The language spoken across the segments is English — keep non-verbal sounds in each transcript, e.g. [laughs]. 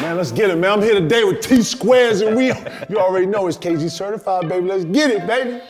Man, let's get it, man. I'm here today with T Squares, and we, you already know it's KG certified, baby. Let's get it, baby.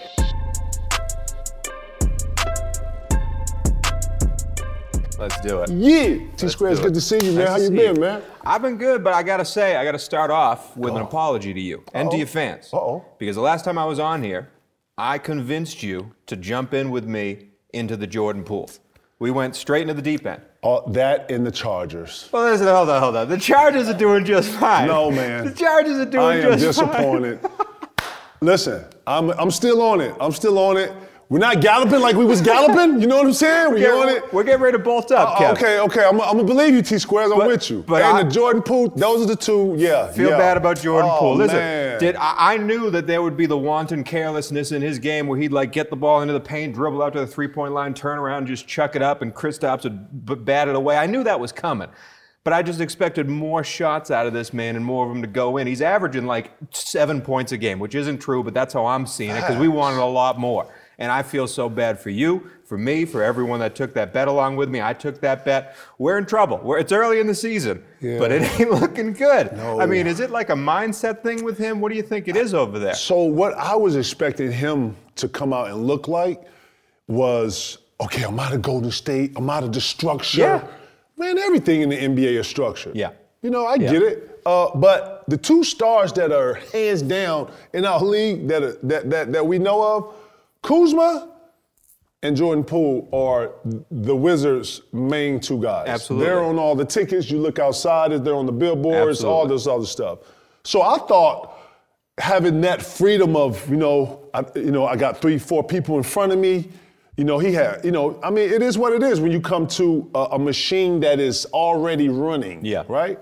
Let's do it. Yeah. T Squares, good to see you, man. Nice How you been, you. man? I've been good, but I gotta say, I gotta start off with an apology to you and to your fans. Uh-oh. Because the last time I was on here, I convinced you to jump in with me into the Jordan pool. We went straight into the deep end. Uh, that and the Chargers. Well, listen, hold on, hold on. The Chargers are doing just fine. No, man. The Chargers are doing just fine. I am disappointed. [laughs] Listen, I'm, I'm still on it. I'm still on it. We're not galloping like we was galloping. You know what I'm saying? We We're on getting- it. We're getting ready to bolt up, Uh, okay, okay. I'm, I'm gonna believe you, T Squares. I'm But- with you. but and I- the Jordan Poole, those are the two. Yeah. Feel yeah. bad about Jordan oh, Poole. Listen, man. did I, I knew that there would be the wanton carelessness in his game where he'd like get the ball into the paint, dribble out to the three-point line, turn around, just chuck it up, and Kristaps would b- bat it away. I knew that was coming. But I just expected more shots out of this man and more of them to go in. He's averaging like seven points a game, which isn't true, but that's how I'm seeing it because we wanted a lot more. And I feel so bad for you, for me, for everyone that took that bet along with me. I took that bet. We're in trouble. We're, it's early in the season, but it ain't [laughs] looking good. No. I mean, is it like a mindset thing with him? What do you think it is over there? So what I was expecting him to come out and look like was, okay, I'm out of Golden State, I'm out of the structure. Yeah. Man, everything in the NBA is structured. Yeah. You know, I Yeah. get it. Uh, but the two stars that are hands down in our league that, are, that, that, that we know of, Kuzma and Jordan Poole are the Wizards' main two guys. Absolutely. They're on all the tickets. You look outside, they're on the billboards, all this other stuff. So I thought having that freedom of, you know, I, you know, I got three, four people in front of me. You know, he had, you know, I mean, it is what it is when you come to a, a machine that is already running. Yeah. Right?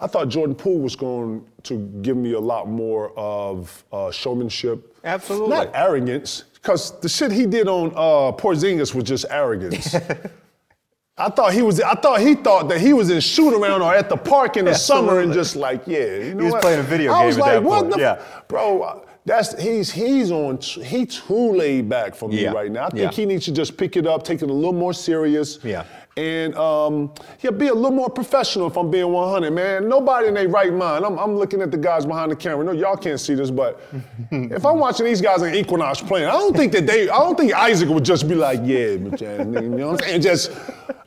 I thought Jordan Poole was going to give me a lot more of uh, showmanship. Absolutely. Not arrogance, because the shit he did on uh, Porzingis was just arrogance. [laughs] I thought he was. I thought he thought that he was in shoot around or at the park in the [laughs] summer and just like, yeah, you know was what? playing a video I game was at like, that what point, the, yeah. bro? That's he's he's on. He too laid back for me Yeah. right now. I think Yeah. he needs to just pick it up, take it a little more serious. Yeah. And um, yeah, be a little more professional if I'm being 100, man. Nobody in their right mind. I'm, I'm looking at the guys behind the camera. No, y'all can't see this, but [laughs] if I'm watching these guys in Equinox playing, I don't think that they, I don't think Isaac would just be like, yeah, you know what I'm saying? Just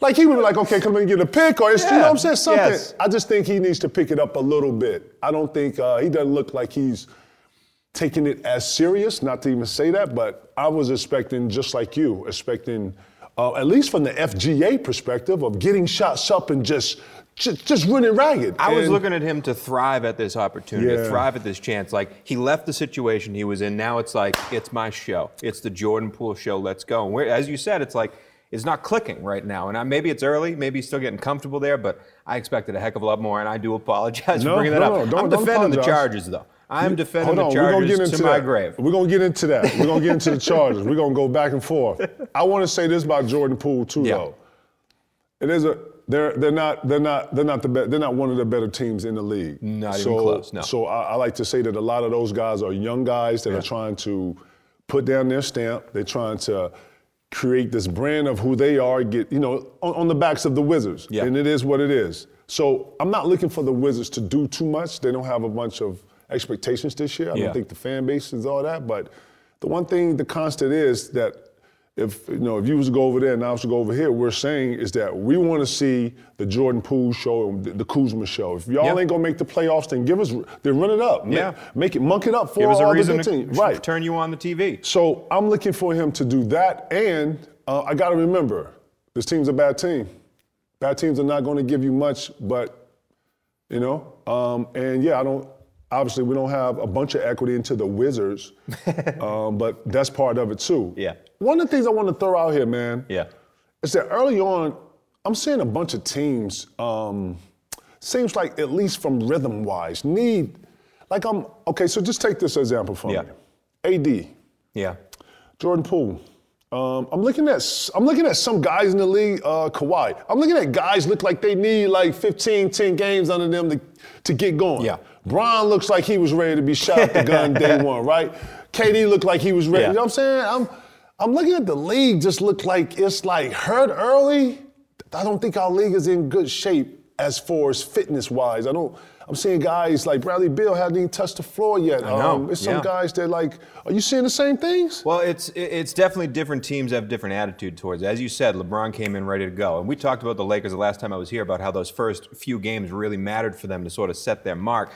like he would be like, okay, come and get a pick, or it's, you know what I'm saying? Something. Yes. I just think he needs to pick it up a little bit. I don't think uh, he doesn't look like he's taking it as serious, not to even say that, but I was expecting, just like you, expecting, uh, at least from the FGA perspective, of getting shots up and just just, just running ragged. I was And- looking at him to thrive at this opportunity, to Yeah. thrive at this chance. Like he left the situation he was in. Now it's like it's my show. It's the Jordan Poole show. Let's go. And we're, as you said, it's like it's not clicking right now. And I, maybe it's early. Maybe he's still getting comfortable there. But I expected a heck of a lot more. And I do apologize No, for bringing that no, up. no, don't- I'm defending the. Chargers though. I'm defending Hold on, the we're gonna Chargers get into to my that. grave. We're gonna get into that. We're gonna get into the Chargers. We're gonna go back and forth. I want to say this about Jordan Poole too, Yeah. though. It is a they're they're not they're not they're not the be, they're not one of the better teams in the league. Not even so, close, no. So I, I like to say that a lot of those guys are young guys that are trying to put down their stamp. They're trying to create this brand of who they are. Get you know on, on the backs of the Wizards, Yeah. and it is what it is. So I'm not looking for the Wizards to do too much. They don't have a bunch of expectations this year. I Yeah. don't think the fan base is all that. But the one thing, the constant is that if you know if you was to go over there and I was to go over here, we're saying is that we want to see the Jordan Poole show, and the, Kuzma show. If y'all Yeah. ain't gonna make the playoffs, then give us, then run it up. Yeah. make, it, monk it up for Give us a reason good to. Right. turn you on the TV. So I'm looking for him to do that, and uh, I got to remember, this team's a bad team. Bad teams are not going to give you much, but you know, um, and yeah, I don't. Obviously, we don't have a bunch of equity into the Wizards, [laughs] um, but that's part of it too. Yeah. One of the things I want to throw out here, man, Yeah. is that early on, I'm seeing a bunch of teams. Um, seems like at least from rhythm wise, need like I'm okay. So just take this example from Yeah. me. AD. Yeah. Jordan Poole. Um, I'm looking at I'm looking at some guys in the league. Uh, Kawhi. I'm looking at guys look like they need like 15, 10 games under them to, to get going. Yeah. Bron looks like he was ready to be shot at the gun day [laughs] one, right? KD looked like he was ready. Yeah. You know what I'm saying? I'm I'm looking at the league. Just look like it's like hurt early. I don't think our league is in good shape as far as fitness wise. I don't. I'm seeing guys like Bradley Beal hasn't even touched the floor yet. I know, Um, there's some yeah. guys that like. Are you seeing the same things? Well, it's it's definitely different teams have different attitude towards it. As you said, LeBron came in ready to go, and we talked about the Lakers the last time I was here about how those first few games really mattered for them to sort of set their mark.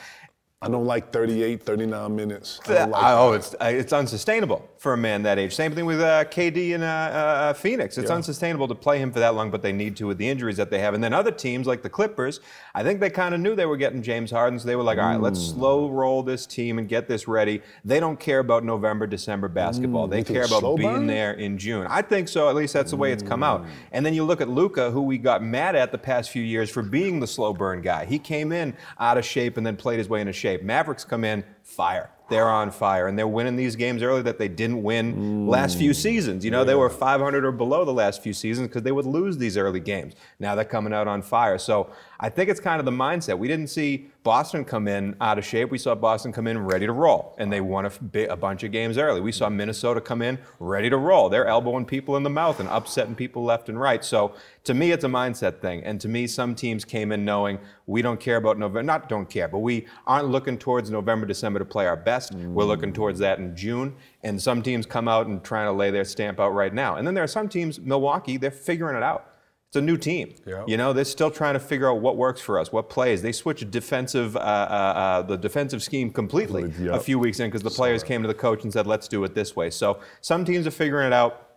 I don't like 38, 39 minutes. I like I- oh, it's uh, it's unsustainable for a man that age. Same thing with uh, KD and uh, uh, Phoenix. It's Yeah. unsustainable to play him for that long, but they need to with the injuries that they have. And then other teams like the Clippers, I think they kind of knew they were getting James Harden, so they were like, all right, let's Mm. slow roll this team and get this ready. They don't care about November, December basketball. they Mm, think care about being burn? there in June. I think so. At least that's the way it's come out. And then you look at Luka, who we got mad at the past few years for being the slow burn guy. He came in out of shape and then played his way into shape. Mavericks come in fire. They're on fire, and they're winning these games early that they didn't win last few seasons. You know, they were 500 or below the last few seasons because they would lose these early games. Now they're coming out on fire. So I think it's kind of the mindset. We didn't see Boston come in out of shape. We saw Boston come in ready to roll, and they won a, bunch of games early. We saw Minnesota come in ready to roll. They're elbowing people in the mouth and upsetting people left and right. So to me, it's a mindset thing. And to me, some teams came in knowing we don't care about November, not don't care, but we aren't looking towards November, December to play our best. We're looking towards that in June. And some teams come out and trying to lay their stamp out right now. And then there are some teams, Milwaukee, they're figuring it out. It's a new team. Yeah. You know, they're still trying to figure out what works for us, what plays. They switched defensive, uh, uh, uh, the defensive scheme completely Completely, a few weeks in because the players came to the coach and said, "Let's do it this way." So some teams are figuring it out.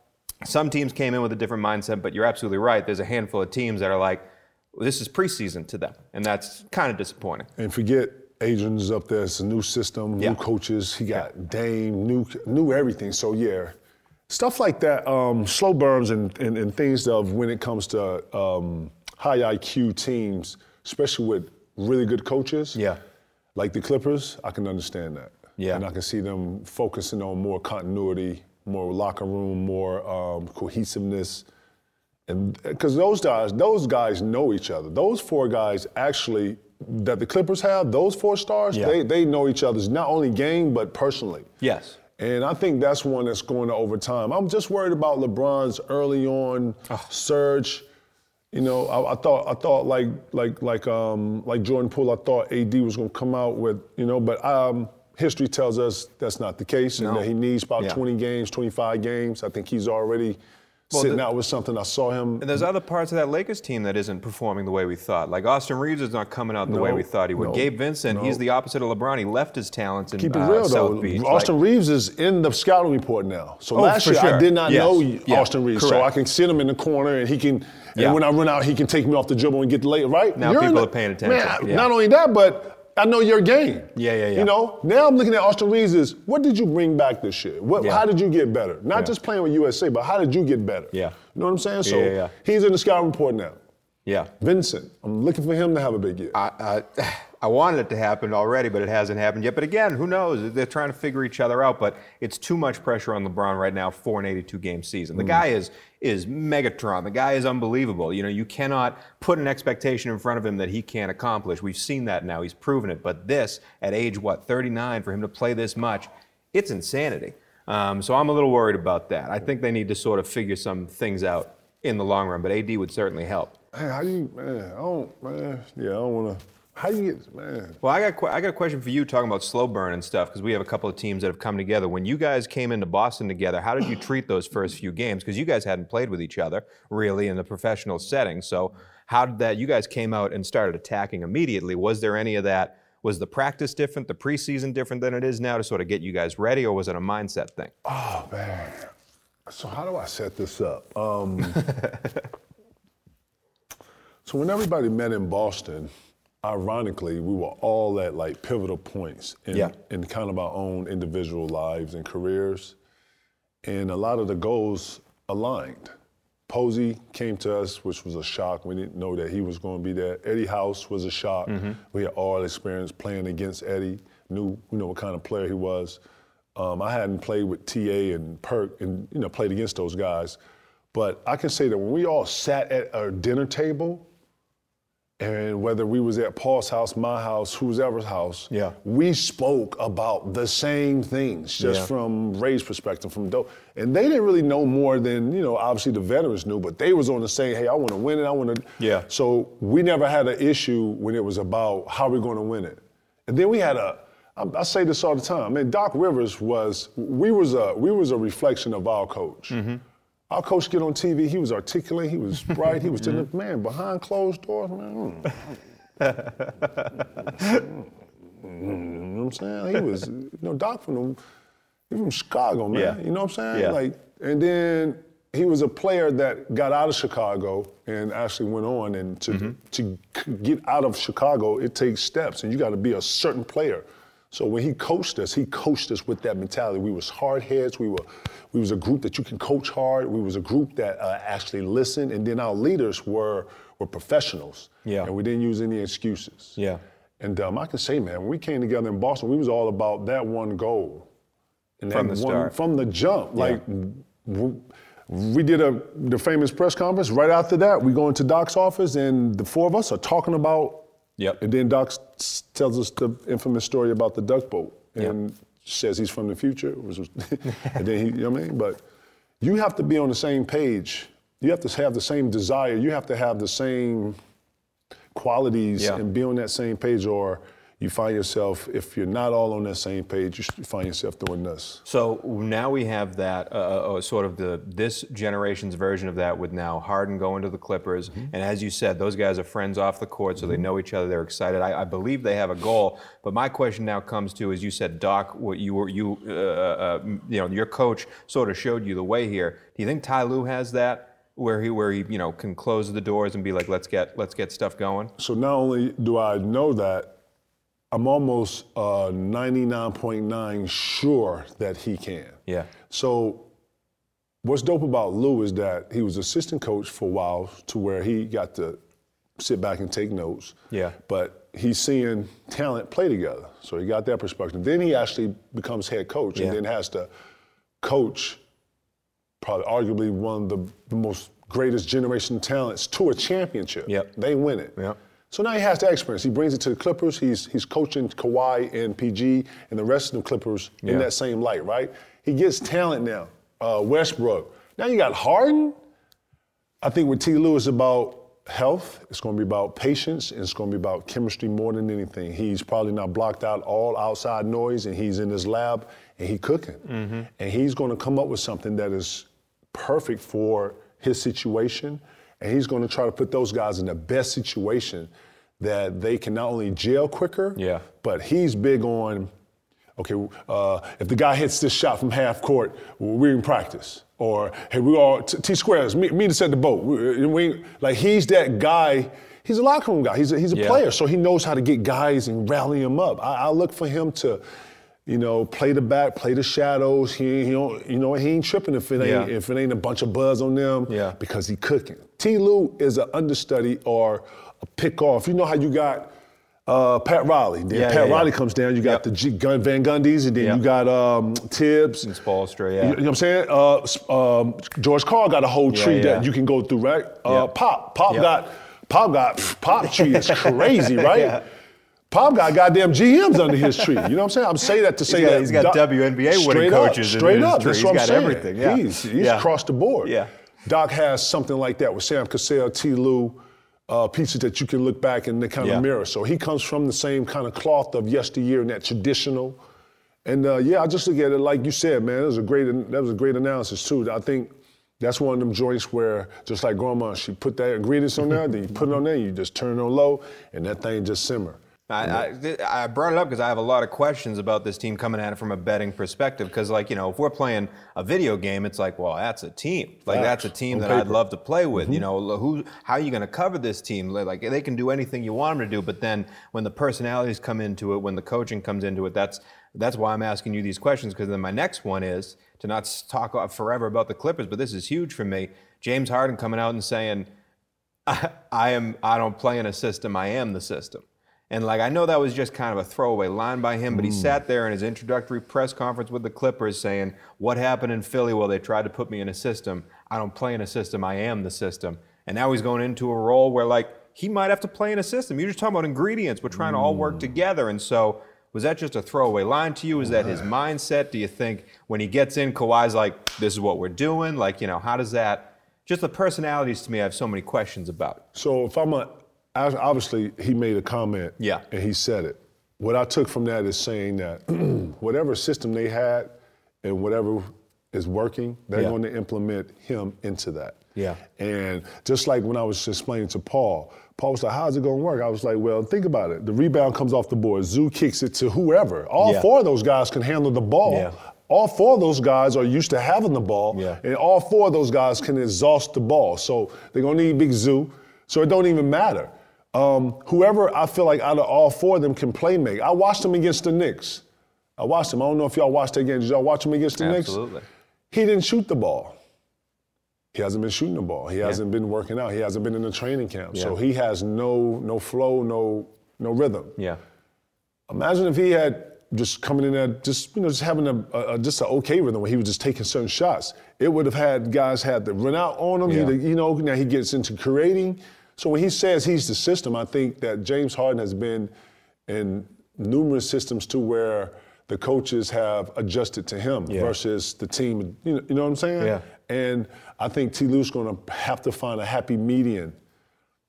Some teams came in with a different mindset, but you're absolutely right. There's a handful of teams that are like, "This is preseason to them," and that's kind of disappointing. And forget Adrian's up there. It's a new system, Yeah. new coaches. He got Dame, new, new everything. So yeah, stuff like that, um, slow burns and, and, and things of when it comes to um, high IQ teams, especially with really good coaches. Yeah. Like the Clippers, I can understand that. Yeah. And I can see them focusing on more continuity, more locker room, more um, cohesiveness. And because those guys, those guys know each other. Those four guys actually that the Clippers have, those four stars, Yeah. they they know each other's not only game but personally. Yes. And I think that's one that's going to overtime. I'm just worried about LeBron's early on surge. You know, I, I thought I thought like like like um like Jordan Poole, I thought AD was going to come out with you know, but um, history tells us that's not the case, and No. that he needs about Yeah. 20 games, 25 games. I think he's already Well, sitting the- out with something. I saw him. And there's other parts of that Lakers team that isn't performing the way we thought. Like Austin Reaves is not coming out the way we thought he would. no, Gabe Vincent, he's the opposite of LeBron. He left his talents in Keep it uh, real South though. Beach. Austin Like- Reeves is in the scouting report now. So Oh, last year sure. I did not Yes. know Yeah, Austin Reaves, so. I can sit him in the corner and he can. Yeah. And when I run out, he can take me off the dribble and get the late. Right Now in people the- are paying attention. Man, Yeah. not only that, but I know your game. Yeah, yeah, yeah. You know, now I'm looking at Austin Reaves. Is what did you bring back this year? What, Yeah. How did you get better? Not Yeah. just playing with USA, but how did you get better? Yeah. You know what I'm saying? So Yeah, yeah, yeah. he's in the scout report now. Yeah. Vincent, I'm looking for him to have a big year. I, I, [sighs] I wanted it to happen already, but it hasn't happened yet. But again, who knows? They're trying to figure each other out, but it's too much pressure on LeBron right now for an 82 game season. The guy is is Megatron. The guy is unbelievable. You know, you cannot put an expectation in front of him that he can't accomplish. We've seen that now. He's proven it. But this, at age what 39, for him to play this much, it's insanity. Um, so I'm a little worried about that. I think they need to sort of figure some things out in the long run. But AD would certainly help. Man, how do you, man? I don't, man. Yeah, I don't want to. How do you get, man? Well, I got I got a question for you talking about slow burn and stuff because we have a couple of teams that have come together. When you guys came into Boston together, how did you treat those first few games? Because you guys hadn't played with each other really in the professional setting. So how did that? You guys came out and started attacking immediately. Was there any of that? Was the practice different, the preseason different than it is now to sort of get you guys ready, or was it a mindset thing? Oh man. So how do I set this up? Um, [laughs] so when everybody met in Boston, ironically, we were all at like pivotal points in, Yeah. in kind of our own individual lives and careers, and a lot of the goals aligned. Posey came to us, which was a shock. We didn't know that he was going to be there. Eddie House was a shock. We had all experience playing against Eddie, knew you know what kind of player he was. Um, I hadn't played with TA and Perk and you know played against those guys, but I can say that when we all sat at our dinner table, and whether we was at Paul's house, my house, whoever's house, Yeah. we spoke about the same things, just Yeah. from Ray's perspective, from Doe. And they didn't really know more than, you know, obviously the veterans knew, but they was on the same, hey, I want to win it, I want to. Yeah. So we never had an issue when it was about how we're going to win it. And then we had a, I, I say this all the time, man, Doc Rivers was, we was a, we was a reflection of our coach. Mm-hmm. Our coach get on TV, he was articulate, he was bright, he was [laughs] telling the man behind closed doors, man. mm. [laughs] You know what I'm saying? He was, you know, Doc from the, he from Chicago, man. Yeah. You know what I'm saying? Yeah. Like, and then he was a player that got out of Chicago and actually went on. And to Mm-hmm. to get out of Chicago, it takes steps, and you got to be a certain player. So when he coached us, he coached us with that mentality. We was hard heads. We were, we was a group that you can coach hard. We was a group that uh, actually listened, and then our leaders were were professionals. Yeah. And we didn't use any excuses. Yeah. And um, I can say, man, when we came together in Boston, we was all about that one goal. And From that the one, start. From the jump. Like, w- we did a the famous press conference. Right after that, we go into Doc's office, and the four of us are talking about. Yep. And then Doc s- tells us the infamous story about the duck boat, and says he's from the future. [laughs] and then he, you know what I mean? But you have to be on the same page. You have to have the same desire. You have to have the same qualities Yeah. and be on that same page, or you find yourself, if you're not all on that same page, you find yourself doing this. So now we have that uh, uh, sort of the this generation's version of that with now Harden going to the Clippers, and as you said, those guys are friends off the court, so they know each other. They're excited. I, I believe they have a goal. But my question now comes to, as you said, Doc, what you were you uh, uh, you know your coach sort of showed you the way here. Do you think Ty Lue has that? Where he, where he, you know, can close the doors and be like, let's get, let's get stuff going. So not only do I know that, I'm almost uh, 99.9 sure that he can. Yeah. So what's dope about Lue is that he was assistant coach for a while to where he got to sit back and take notes. Yeah. But he's seeing talent play together. So he got that perspective. Then he actually becomes head coach Yeah. and then has to coach probably arguably one of the, the most greatest generation talents to a championship. Yep. They win it. Yep. So now he has the experience. He brings it to the Clippers. He's he's coaching Kawhi and PG and the rest of the Clippers Yeah. in that same light, right? He gets talent now. Uh, Westbrook. Now you got Harden. I think with T. Lewis about health, it's going to be about patience, and it's going to be about chemistry more than anything. He's probably not blocked out all outside noise, and he's in his lab and he cooking, and he's going to come up with something that is perfect for his situation, and he's going to try to put those guys in the best situation that they can not only jail quicker, Yeah. but he's big on okay, uh, if the guy hits this shot from half court, we're in practice. Or, hey, we all, T, T squares, meet, meet us at the boat. We, we, like, he's that guy. He's a locker room guy. He's a, he's a Yeah. player, so he knows how to get guys and rally them up. I, I look for him to, you know, play the back, play the shadows. He, he don't, you know, he ain't tripping if it ain't Yeah. if it ain't a bunch of buzz on them. Yeah. Because he cooking. T. Lue is an understudy or a pick off. You know how you got uh, Pat Riley. Then Yeah, Pat yeah. Riley comes down. You got Yep. the G, Gun, Van Gundy's, and then Yep. you got um, Thibs. And Spoelstra, You, yeah. you know what I'm saying? Uh, um, George Karl got a whole tree that you can go through, right? Uh, Yep. Pop, Pop got, Pop got, Pop tree is [laughs] crazy, right? Pop got goddamn GMs under his tree. You know what I'm saying? I'm saying that to say got- that he's got Doc- WNBA winning up, coaches in Straight his up, tree. that's He's what I'm got saying. everything, yeah. He's, he's Yeah. across the board. Yeah. Doc has something like that with Sam Cassell, T. Lue, uh, pieces that you can look back and they kind Yeah. of mirror. So he comes from the same kind of cloth of yesteryear and that traditional. And uh, yeah, I just look at it like you said, man. That was a great that was a great analysis too. I think that's one of them joints where just like grandma, she put that ingredients on there, then you put it on there, you just turn it on low, and that thing just simmer. I, I, I brought it up because I have a lot of questions about this team coming at it from a betting perspective. Because, like, you know, if we're playing a video game, it's like, well, that's a team. Like, that's a team that I'd love to play with. You know, who, how are you going to cover this team? Like, they can do anything you want them to do. But then when the personalities come into it, when the coaching comes into it, that's that's why I'm asking you these questions. Because then my next one is to not talk forever about the Clippers, but this is huge for me. James Harden coming out and saying, I, [laughs] I am I don't play in a system, I am the system. And like I know that was just kind of a throwaway line by him, but he mm. sat there in his introductory press conference with the Clippers saying, "What happened in Philly? Well, they tried to put me in a system. I don't play in a system. I am the system." And now he's going into a role where like he might have to play in a system. You're just talking about ingredients. We're trying to all work mm. together. And so, was that just a throwaway line to you? Is that his mindset? Do you think when he gets in, Kawhi's like, this is what we're doing? Like, you know, how does that, just the personalities to me, I have so many questions about. So if I'm a, obviously he made a comment. Yeah. And he said it. What I took from that is saying that [clears throat] whatever system they had and whatever is working, they're Yeah. going to implement him into that. Yeah. And just like when I was explaining to Paul, Paul was like, how's it going to work? I was like, well, think about it. The rebound comes off the board. Zoo kicks it to whoever. All Yeah. four of those guys can handle the ball. Yeah. All four of those guys are used to having the ball. Yeah. And all four of those guys can exhaust the ball. So they're going to need Big Zoo. So it don't even matter. Um, whoever I feel like out of all four of them can play make. I watched him against the Knicks. I watched him. I don't know if y'all watched that game. Did y'all watch him against the Knicks? Absolutely. He didn't shoot the ball. He hasn't been shooting the ball. He hasn't been working out. He hasn't been in the training camp. So he has no no flow, no no rhythm. Yeah. Imagine if he had just coming in there, just you know, just having a, a, a- just an okay rhythm where he was just taking certain shots. It would have had guys had to run out on him. Yeah. You know, now he gets into creating. So when he says he's the system, I think that James Harden has been in numerous systems to where the coaches have adjusted to him Yeah. versus the team. You know, you know what I'm saying? Yeah. And I think T. Lue's going to have to find a happy median.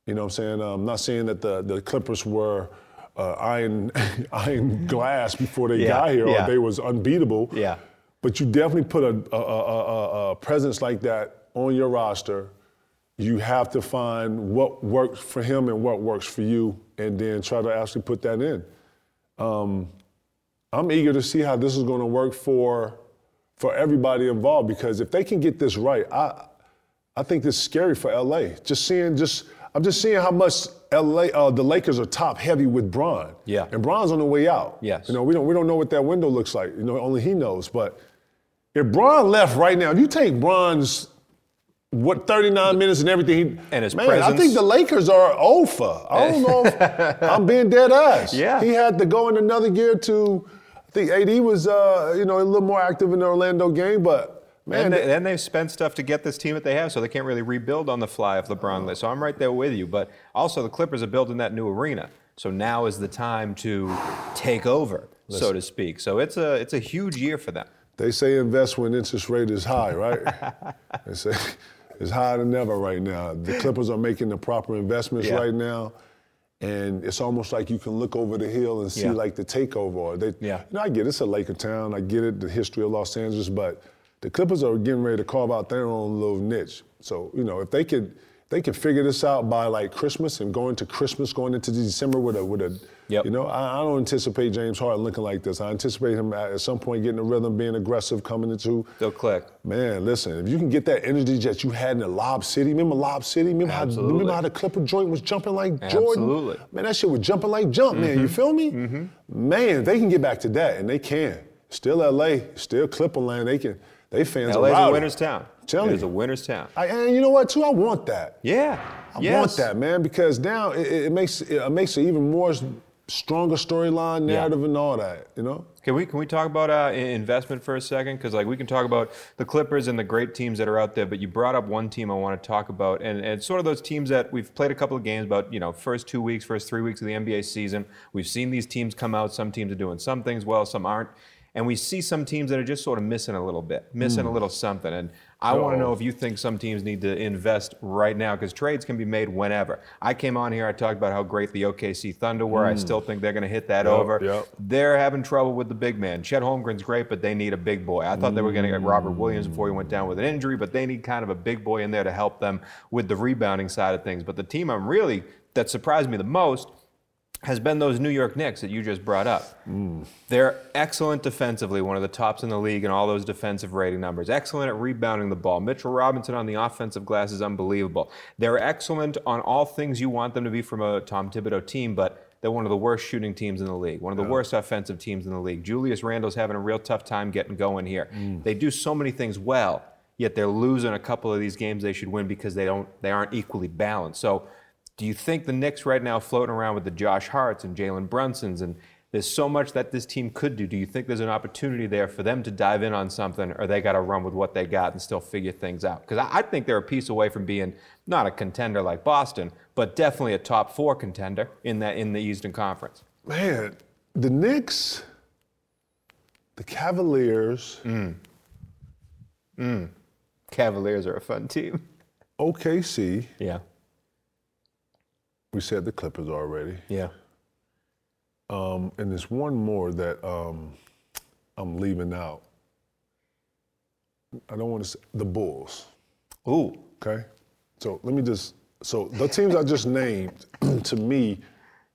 You know what I'm saying? I'm not saying that the, the Clippers were uh, iron, [laughs] iron glass before they Yeah, got here yeah. or they was unbeatable. Yeah. But you definitely put a, a, a, a, a presence like that on your roster. You have to find what works for him and what works for you, and then try to actually put that in. Um, I'm eager to see how this is going to work for for everybody involved because if they can get this right, I I think this is scary for LA. Just seeing just I'm just seeing how much LA uh, the Lakers are top heavy with Bron. Yeah. And Bron's on the way out. Yes. You know, we don't we don't know what that window looks like. You know, only he knows. But if Bron left right now, if you take Bron's what 39 minutes and everything, he, And his man, I think the Lakers are over. I don't know if [laughs] I'm being dead ass. Yeah. He had to go in another gear to. I think AD was, uh, you know, a little more active in the Orlando game, but man, and they- they've spent stuff to get this team that they have, so they can't really rebuild on the fly if LeBron lives. So I'm right there with you. But also, the Clippers are building that new arena, so now is the time to take over, so to speak. So it's a it's a huge year for them. They say invest when interest rate is high, right? [laughs] they say it's higher than ever right now. The [laughs] Clippers are making the proper investments Yeah. right now, and it's almost like you can look over the hill and see Yeah. like the takeover. They, Yeah. You know, I get it. it's a Laker town. I get it, the history of Los Angeles, but the Clippers are getting ready to carve out their own little niche. So you know, if they could. They can figure this out by like Christmas and going to Christmas, going into December with a with a, Yep. you know, I, I don't anticipate James Harden looking like this. I anticipate him at, at some point getting a rhythm, being aggressive, coming into. They'll click. Man, listen, if you can get that energy that you had in the Lob City, remember Lob City? Remember how, remember how the Clipper joint was jumping like Jordan? Absolutely. Mm-hmm. Man, that shit was jumping like jump, man. You feel me? Mm-hmm. Man, they can get back to that, and they can. Still LA, still Clipper land. They can. They fans LA's are a rowdy. winner's town. Telling It is you. a winner's town. I, and you know what, too? I want that. Yeah. I yes. want that, man, because now it, it makes it makes an even more stronger storyline, narrative, and all that. You know. Can we can we talk about uh, investment for a second? Because like we can talk about the Clippers and the great teams that are out there, but you brought up one team I want to talk about, and, and it's sort of those teams that we've played a couple of games about. You know, first two weeks, first three weeks of the NBA season, we've seen these teams come out. Some teams are doing some things well, some aren't, and we see some teams that are just sort of missing a little bit, missing a hmm. little something. And I want to know if you think some teams need to invest right now because trades can be made whenever. I came on here, I talked about how great the OKC Thunder were. I hmm. still think they're going to hit that over. yep. They're having trouble with the big man. Chet Holmgren's great, but they need a big boy. I thought they were going to get Robert Williams before he went down with an injury, but they need kind of a big boy in there to help them with the rebounding side of things. But the team I'm really that surprised me the most has been those New York Knicks that you just brought up. Mm. They're excellent defensively, one of the tops in the league in all those defensive rating numbers. Excellent at rebounding the ball. Mitchell Robinson on the offensive glass is unbelievable. They're excellent on all things you want them to be from a Tom Thibodeau team, but they're one of the worst shooting teams in the league, one of the worst offensive teams in the league. Julius Randle's having a real tough time getting going here. Mm. They do so many things well, yet they're losing a couple of these games they should win because they don't they aren't equally balanced. So do you think the Knicks right now floating around with the Josh Harts and Jalen Brunsons and There's so much that this team could do. Do you think there's an opportunity there for them to dive in on something, or they got to run with what they got and still figure things out? Because I, I think they're a piece away from being not a contender like Boston, but definitely a top four contender in that in the Eastern Conference. Man, the Knicks, the Cavaliers, Mm. Cavaliers are a fun team. OKC. Yeah. We said the Clippers already. Yeah. Um, and there's one more that um, I'm leaving out. I don't want to say the Bulls. Ooh. Okay. So let me just. So the teams I just named, [clears throat] to me,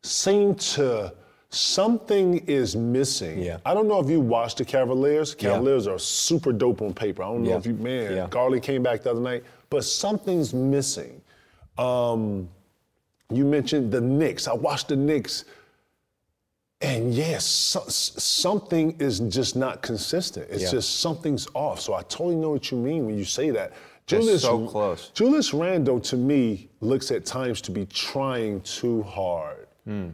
seem to something is missing. Yeah. I don't know if you watched the Cavaliers. Yeah. Cavaliers are super dope on paper. I don't know Yeah. if you man. Yeah. Garland came back the other night, but something's missing. Um, you mentioned the Knicks. I watched the Knicks. And yes, so, something is just not consistent. It's Yeah. just something's off. So I totally know what you mean when you say that. They're so close. Julius Randle, to me, looks at times to be trying too hard. Hmm.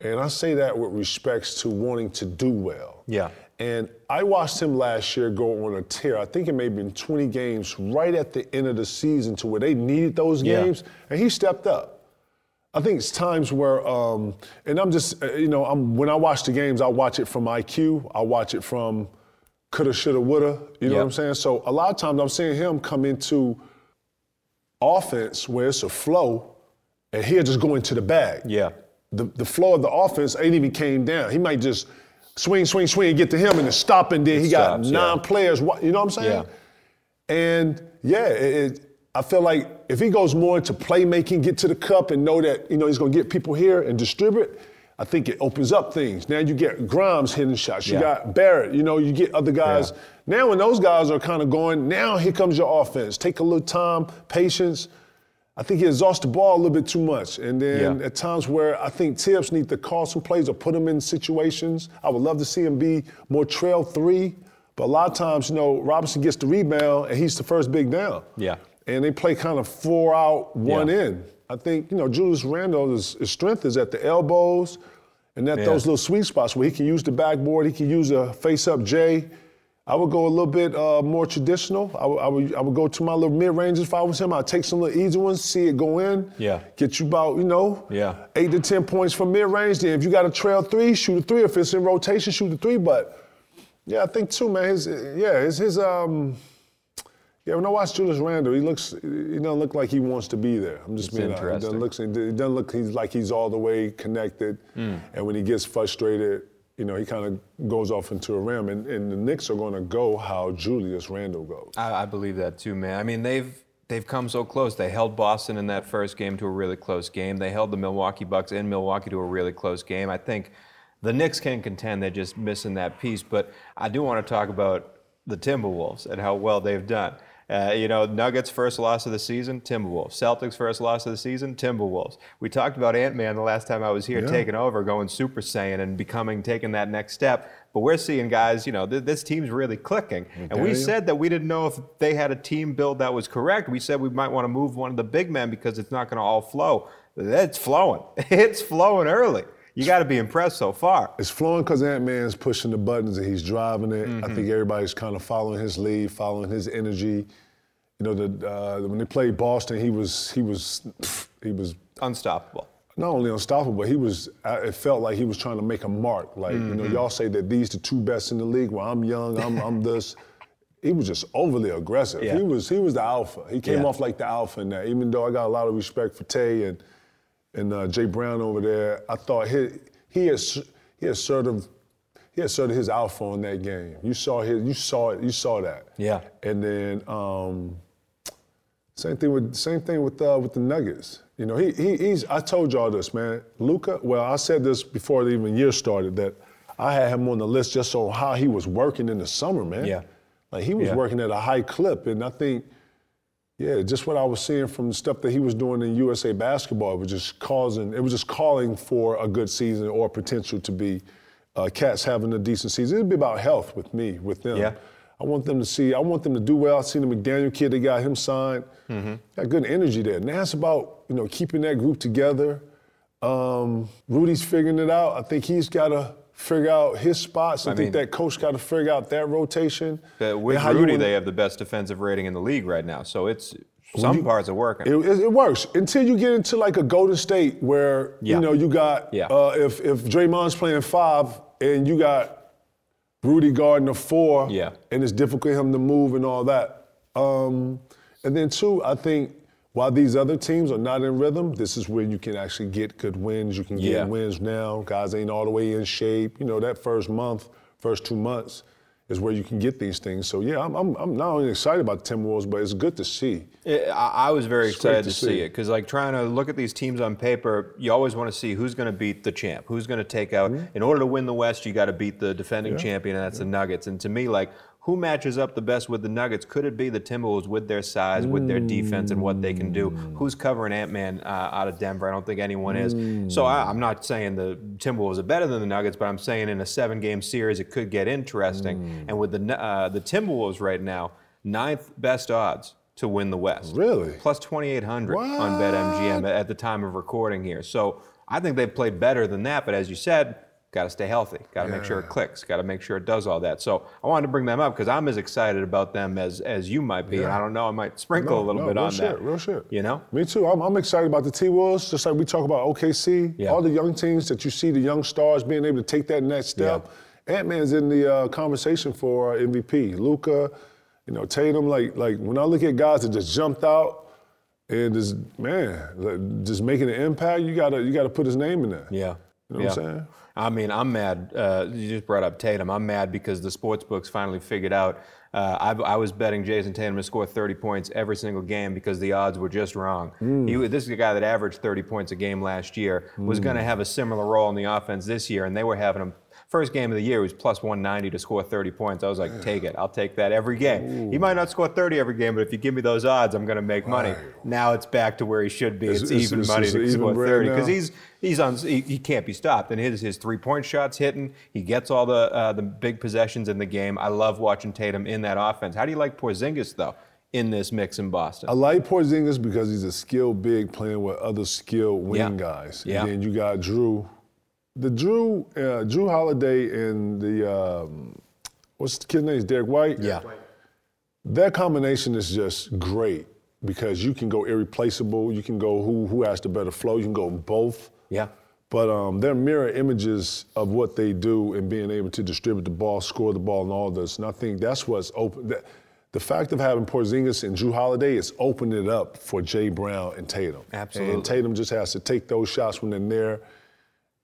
And I say that with respects to wanting to do well. Yeah. And I watched him last year go on a tear. I think it may have been 20 games right at the end of the season to where they needed those Yeah. games, and he stepped up. I think it's times where, um, and I'm just, uh, you know, I'm, when I watch the games, I watch it from IQ. I watch it from coulda, shoulda, woulda. You know Yep. what I'm saying? So a lot of times I'm seeing him come into offense where it's a flow, and he'll just go into the bag. Yeah. The, the flow of the offense ain't even came down. He might just swing, swing, swing, and get to him and then stop, and then he got nine yeah. players. You know what I'm saying? Yeah. And yeah, it, it, I feel like if he goes more into playmaking, get to the cup, and know that you know he's going to get people here and distribute, I think it opens up things. Now you get Grimes hitting shots. You Yeah. got Barrett. You know, you get other guys. Yeah. Now when those guys are kind of going, now here comes your offense. Take a little time, patience. I think he exhausts the ball a little bit too much. And then Yeah. at times where I think Thibs need to call some plays or put him in situations, I would love to see him be more trail three. But a lot of times, you know, Robinson gets the rebound and he's the first big down. Yeah. And they play kind of four out, one Yeah. in. I think, you know, Julius Randle, his, his strength is at the elbows and at Yeah. those little sweet spots where he can use the backboard, he can use a face up J. I would go a little bit uh, more traditional. I would, I, would, I would go to my little mid ranges if I was him. I'd take some little easy ones, see it go in. Yeah. Get you about, you know, Yeah. eight to 10 points from mid range. Then if you got a trail three, shoot a three. If it's in rotation, shoot a three. But yeah, I think too, man. His, yeah, his, his um, yeah. When I watch Julius Randle, he looks, he doesn't look like he wants to be there. I'm just It's being honest. He doesn't look, he doesn't look he's like he's all the way connected. Hmm. And when he gets frustrated, you know, he kind of goes off into a rim. And, and the Knicks are going to go how Julius Randle goes. I, I believe that too, man. I mean, they've they've come so close. They held Boston in that first game to a really close game. They held the Milwaukee Bucks in Milwaukee to a really close game. I think the Knicks can contend. They're just missing that piece. But I do want to talk about the Timberwolves and how well they've done. Uh, you know, Nuggets first loss of the season, Timberwolves. Celtics first loss of the season, Timberwolves. We talked about Ant Man the last time I was here, Yeah. taking over, going Super Saiyan, and becoming taking that next step. But we're seeing guys, you know, th- this team's really clicking. And we said that we didn't know if they had a team build that was correct. We said we might want to move one of the big men because it's not going to all flow. It's flowing. [laughs] It's flowing early. You got to be impressed so far. It's flowing because Ant Man's pushing the buttons and he's driving it. I think everybody's kind of following his lead, following his energy. You know, the, uh, when they played Boston, he was he was he was Unstoppable. not only unstoppable, but he was. It felt like he was trying to make a mark. Like you know, y'all say that these the two best in the league. Well, I'm young. I'm I'm this. He was just overly aggressive. Yeah. He was he was the alpha. He came Yeah. off like the alpha in that. Even though I got a lot of respect for Tay and and uh, Jay Brown over there, I thought he he has he asserted he asserted his alpha on that game. You saw his you saw it you saw that. Yeah. And then um, same thing with same thing with uh, with the Nuggets. You know, he, he he's. I told y'all this, man. Luka. Well, I said this before the even year started that I had him on the list just on how he was working in the summer, man. Yeah. Like he was Yeah. working at a high clip, and I think, yeah, just what I was seeing from the stuff that he was doing in USA basketball it was just causing. It was just calling for a good season or potential to be. Uh, cats having a decent season. It'd be about health with me, with them. Yeah. I want them to see. I want them to do well. I seen the McDaniel kid. They got him signed. Got good energy there. Now it's about you know keeping that group together. Um, Rudy's figuring it out. I think he's got to figure out his spots. I, I think mean- that coach got to figure out that rotation. Uh, with how Rudy, they have the best defensive rating in the league right now. So it's some parts are working. It, it, it works until you get into like a Golden State where Yeah. you know you got Yeah. uh, if if Draymond's playing five and you got Rudy guarding the four, Yeah. and it's difficult for him to move and all that. Um, and then two, I think while these other teams are not in rhythm, this is where you can actually get good wins. You can get Yeah. wins now. Guys ain't all the way in shape. You know that first month, first two months. Is where you can get these things. So yeah, I'm, I'm, I'm not only excited about the Timberwolves, but it's good to see. It- I, I was very It's excited to see see. it because, like, trying to look at these teams on paper, you always want to see who's going to beat the champ, who's going to take out. Mm-hmm. In order to win the West, you got to beat the defending champion, and that's the Nuggets. And to me, like, who matches up the best with the Nuggets? Could it be the Timberwolves with their size, with their defense, and what they can do? Who's covering Ant Man uh, out of Denver? I don't think anyone is. So I, I'm not saying the Timberwolves are better than the Nuggets, but I'm saying in a seven-game series, it could get interesting. And with the uh, the Timberwolves right now, ninth best odds to win the West Really? plus 2,800 on BetMGM at the time of recording here. So I think they've played better than that. But as you said, got to stay healthy. Got to make sure it clicks. Got to make sure it does all that. So I wanted to bring them up because I'm as excited about them as as you might be. And I don't know, I might sprinkle a little No, bit real on shit, that. Real shit. You know? Me too. I'm, I'm excited about the T Wolves, just like we talk about OKC. Yeah. All the young teams that you see, the young stars being able to take that next step. Ant Man's in the uh, conversation for MVP. Luka, you know, Tatum. Like, like when I look at guys that just jumped out and just man, just making an impact, you gotta you gotta put his name in there. Yeah. You know yeah. what I'm saying? I mean, I'm mad. Uh, you just brought up Tatum. I'm mad because the sports books finally figured out. Uh, I, I was betting Jayson Tatum to score 30 points every single game because the odds were just wrong. Hmm. He, this is a guy that averaged 30 points a game last year, was going to have a similar role in the offense this year, and they were having him. First game of the year, he was plus 190 to score 30 points. I was like, take it. I'll take that every game. He might not score 30 every game, but if you give me those odds, I'm going to make money. Now it's back to where he should be. It's, It's- even it's- money it's to score 30 because he's he's on he, he can't be stopped and his his three point shots hitting he gets all the uh, the big possessions in the game i love watching tatum in that offense how do you like porzingis though in this mix in boston I like Porzingis because he's a skilled big playing with other skilled wing Yeah. guys. Yeah. And then you got Jrue. The Jrue, uh, Jrue Holiday and the um, what's the kid's name? Is Derrick White. yeah That combination is just great because you can go irreplaceable. You can go who who has the better flow. You can go both. yeah But um, they're mirror images of what they do and being able to distribute the ball, score the ball, and all this. And I think that's what's open. That, the fact of having Porzingis and Jrue Holiday is opening it up for Jay Brown and Tatum. Absolutely. And Tatum just has to take those shots when they're there.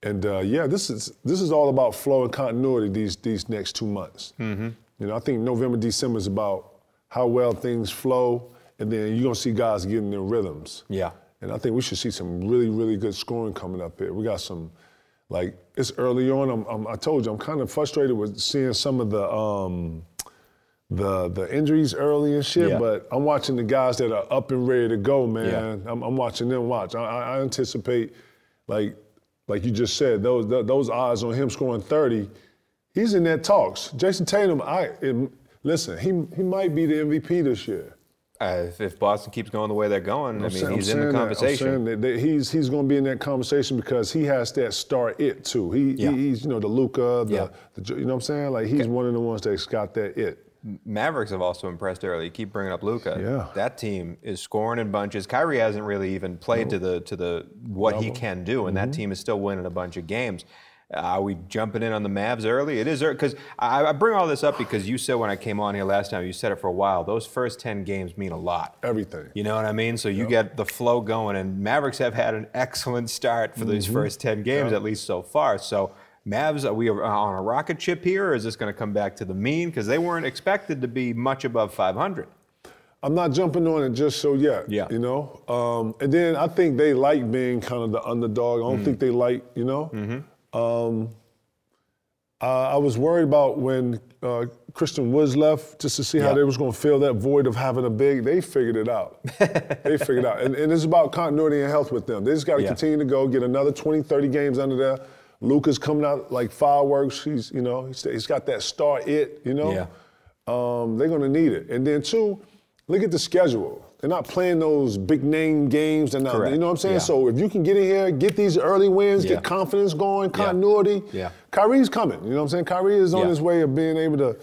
And uh, yeah, this is this is all about flow and continuity these these next two months. Mm-hmm. You know, I think November, December is about how well things flow, and then you're gonna see guys getting their rhythms. yeah And I think we should see some really, really good scoring coming up here. We got some, like, it's early on. I'm, I'm, I told you, I'm kind of frustrated with seeing some of the um, the the injuries early and shit. Yeah. But I'm watching the guys that are up and ready to go, man. I'm, I'm watching them watch. I I anticipate, like, like you just said, those th- those odds on him scoring 30. He's in that talks. Jayson Tatum, I it, listen. He he might be the MVP this year. uh, if, if boston keeps going the way they're going i mean saying- he's I'm in the. I'm conversation that- that he's he's going to be in that conversation because he has that star it too. He, Yeah. he he's you know the Luka, the, Yeah. the you know what I'm saying? Like he's one of the ones that's got that it. Mavericks have also impressed early. You keep bringing up Luca. Yeah. That team is scoring in bunches. Kyrie hasn't really even played to the to the what he can do, and Mm-hmm. that team is still winning a bunch of games. Are we jumping in on the Mavs early? It is because I, I bring all this up because you said when I came on here last time, you said it for a while. Those first ten games mean a lot. Everything. You know what I mean? So you get the flow going, and Mavericks have had an [laughs] excellent start for these first 10 games, at least so far. So, Mavs, are we on a rocket ship here, or is this going to come back to the mean? Because they weren't expected to be much above 500. I'm not jumping on it just so yet. Yeah. You know. Um, and then I think they like being kind of the underdog. I don't think they like you know. Um, uh, I was worried about when uh, Christian Woods left, just to see how they was going to fill that void of having a big. They figured it out. [laughs] they figured it out, and, and it's about continuity and health with them. They just got to Yeah. continue to go, get another 20, 30 games under there. Luka's coming out like fireworks. He's, you know, he's, he's got that star it. You know. Yeah. Um, they're going to need it. And then two, look at the schedule. They're not playing those big name games. They're not, Correct. you know what I'm saying? Yeah. So if you can get in here, get these early wins, Yeah. get confidence going, continuity. Yeah. Kyrie's coming. You know what I'm saying? Kyrie is on Yeah. his way of being able to.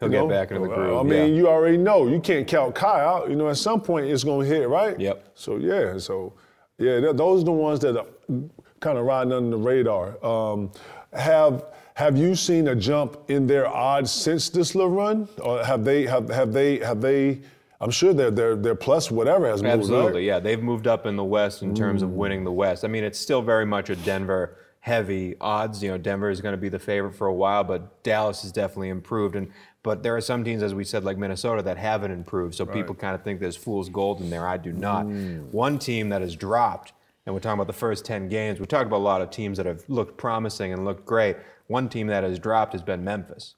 He'll get know, back into the groove. I mean, yeah. you already know you can't count Kai out. You know, at some point it's going to hit, right? Yep. So yeah, so yeah, those are the ones that are kind of riding under the radar. Um, have have you seen a jump in their odds since this little run, or have they have have they have they? I'm sure their their their plus whatever has moved. Absolutely, right? yeah. They've moved up in the West in terms of winning the West. I mean, it's still very much a Denver heavy odds. You know, Denver is going to be the favorite for a while, but Dallas has definitely improved. And but there are some teams, as we said, like Minnesota, that haven't improved. So people kind of think there's fool's gold in there. I do not. One team that has dropped, and we're talking about the first 10 games. We talked about a lot of teams that have looked promising and looked great. One team that has dropped has been Memphis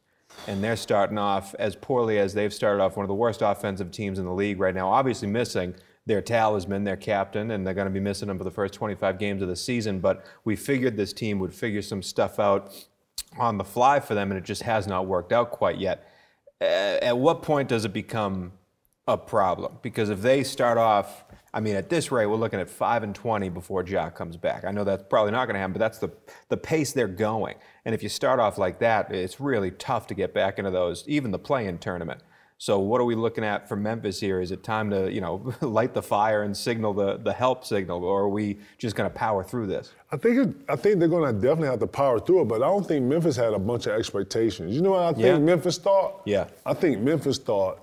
and they're starting off as poorly as they've started off one of the worst offensive teams in the league right now. Obviously, missing their talisman, their captain, and they're going to be missing him for the first 25 games of the season. But we figured this team would figure some stuff out on the fly for them, and it just has not worked out quite yet. At what point does it become a problem? Because if they start off, I mean, at this rate, we're looking at five and 20 before Jack comes back. I know that's probably not going to happen, but that's the the pace they're going. And if you start off like that, it's really tough to get back into those, even the play-in tournament. So what are we looking at for Memphis here? Is it time to, you know, [laughs] light the fire and signal the, the help signal, or are we just going to power through this? I think it, I think they're going to definitely have to power through it, but I don't think Memphis had a bunch of expectations. You know what I think Yeah. Memphis thought? Yeah. I think Memphis thought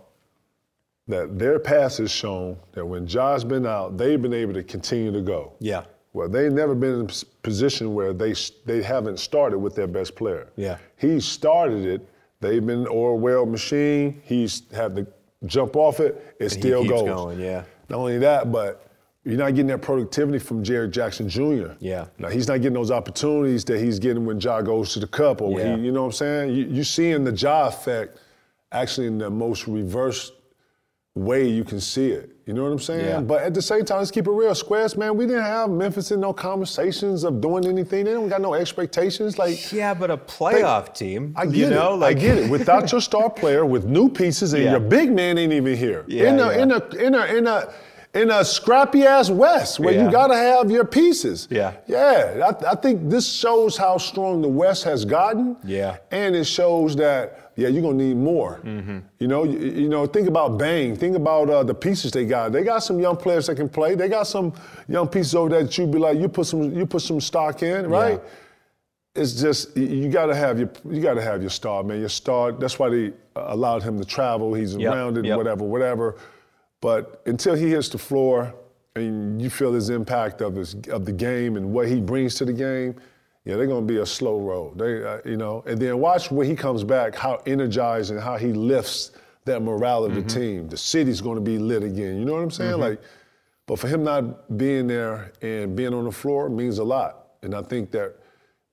that their past has shown that when Josh been out, they've been able to continue to go. Yeah. Well, they've never been in a position where they they haven't started with their best player. Yeah. He started it. They've been Orwell machine. He's had to jump off it. It he still goes. going, yeah. Not only that, but you're not getting that productivity from Jaren Jackson Jr. Yeah. Now he's not getting those opportunities that he's getting when Ja goes to the cup or when Yeah. he, you know what I'm saying? You, you seeing the Ja effect actually in the most reverse way you can see it. You know what I'm saying? Yeah. But at the same time, let's keep it real. Squares, man, we didn't have Memphis in no conversations of doing anything. They don't got no expectations. Like Yeah, but a playoff team, I get you know, it. like I get it. [laughs] Without your star player, with new pieces, and Yeah. your big man ain't even here. Yeah, in a yeah. in a in a in a in a scrappy ass West where Yeah. you gotta have your pieces. Yeah. Yeah. I, I think this shows how strong the West has gotten. Yeah. And it shows that yeah, you're gonna need more. Mm-hmm. You know, you, you know, think about Bang. Think about uh, the pieces they got. They got some young players that can play. They got some young pieces over there that you be like, you put some you put some stock in, right? Yeah it's just you- you got to have your you got to have your star, man. Your star. That's why they uh, allowed him to travel. He's Yep, around it, yep. whatever, whatever. But until he hits the floor and you feel his impact of his of the game and what he brings to the game, yeah, they're gonna be a slow road. They, uh, you know, and then watch when he comes back, how energized and how he lifts that morale of the team. The city's gonna be lit again. You know what I'm saying? Like, but for him not being there and being on the floor means a lot. And I think that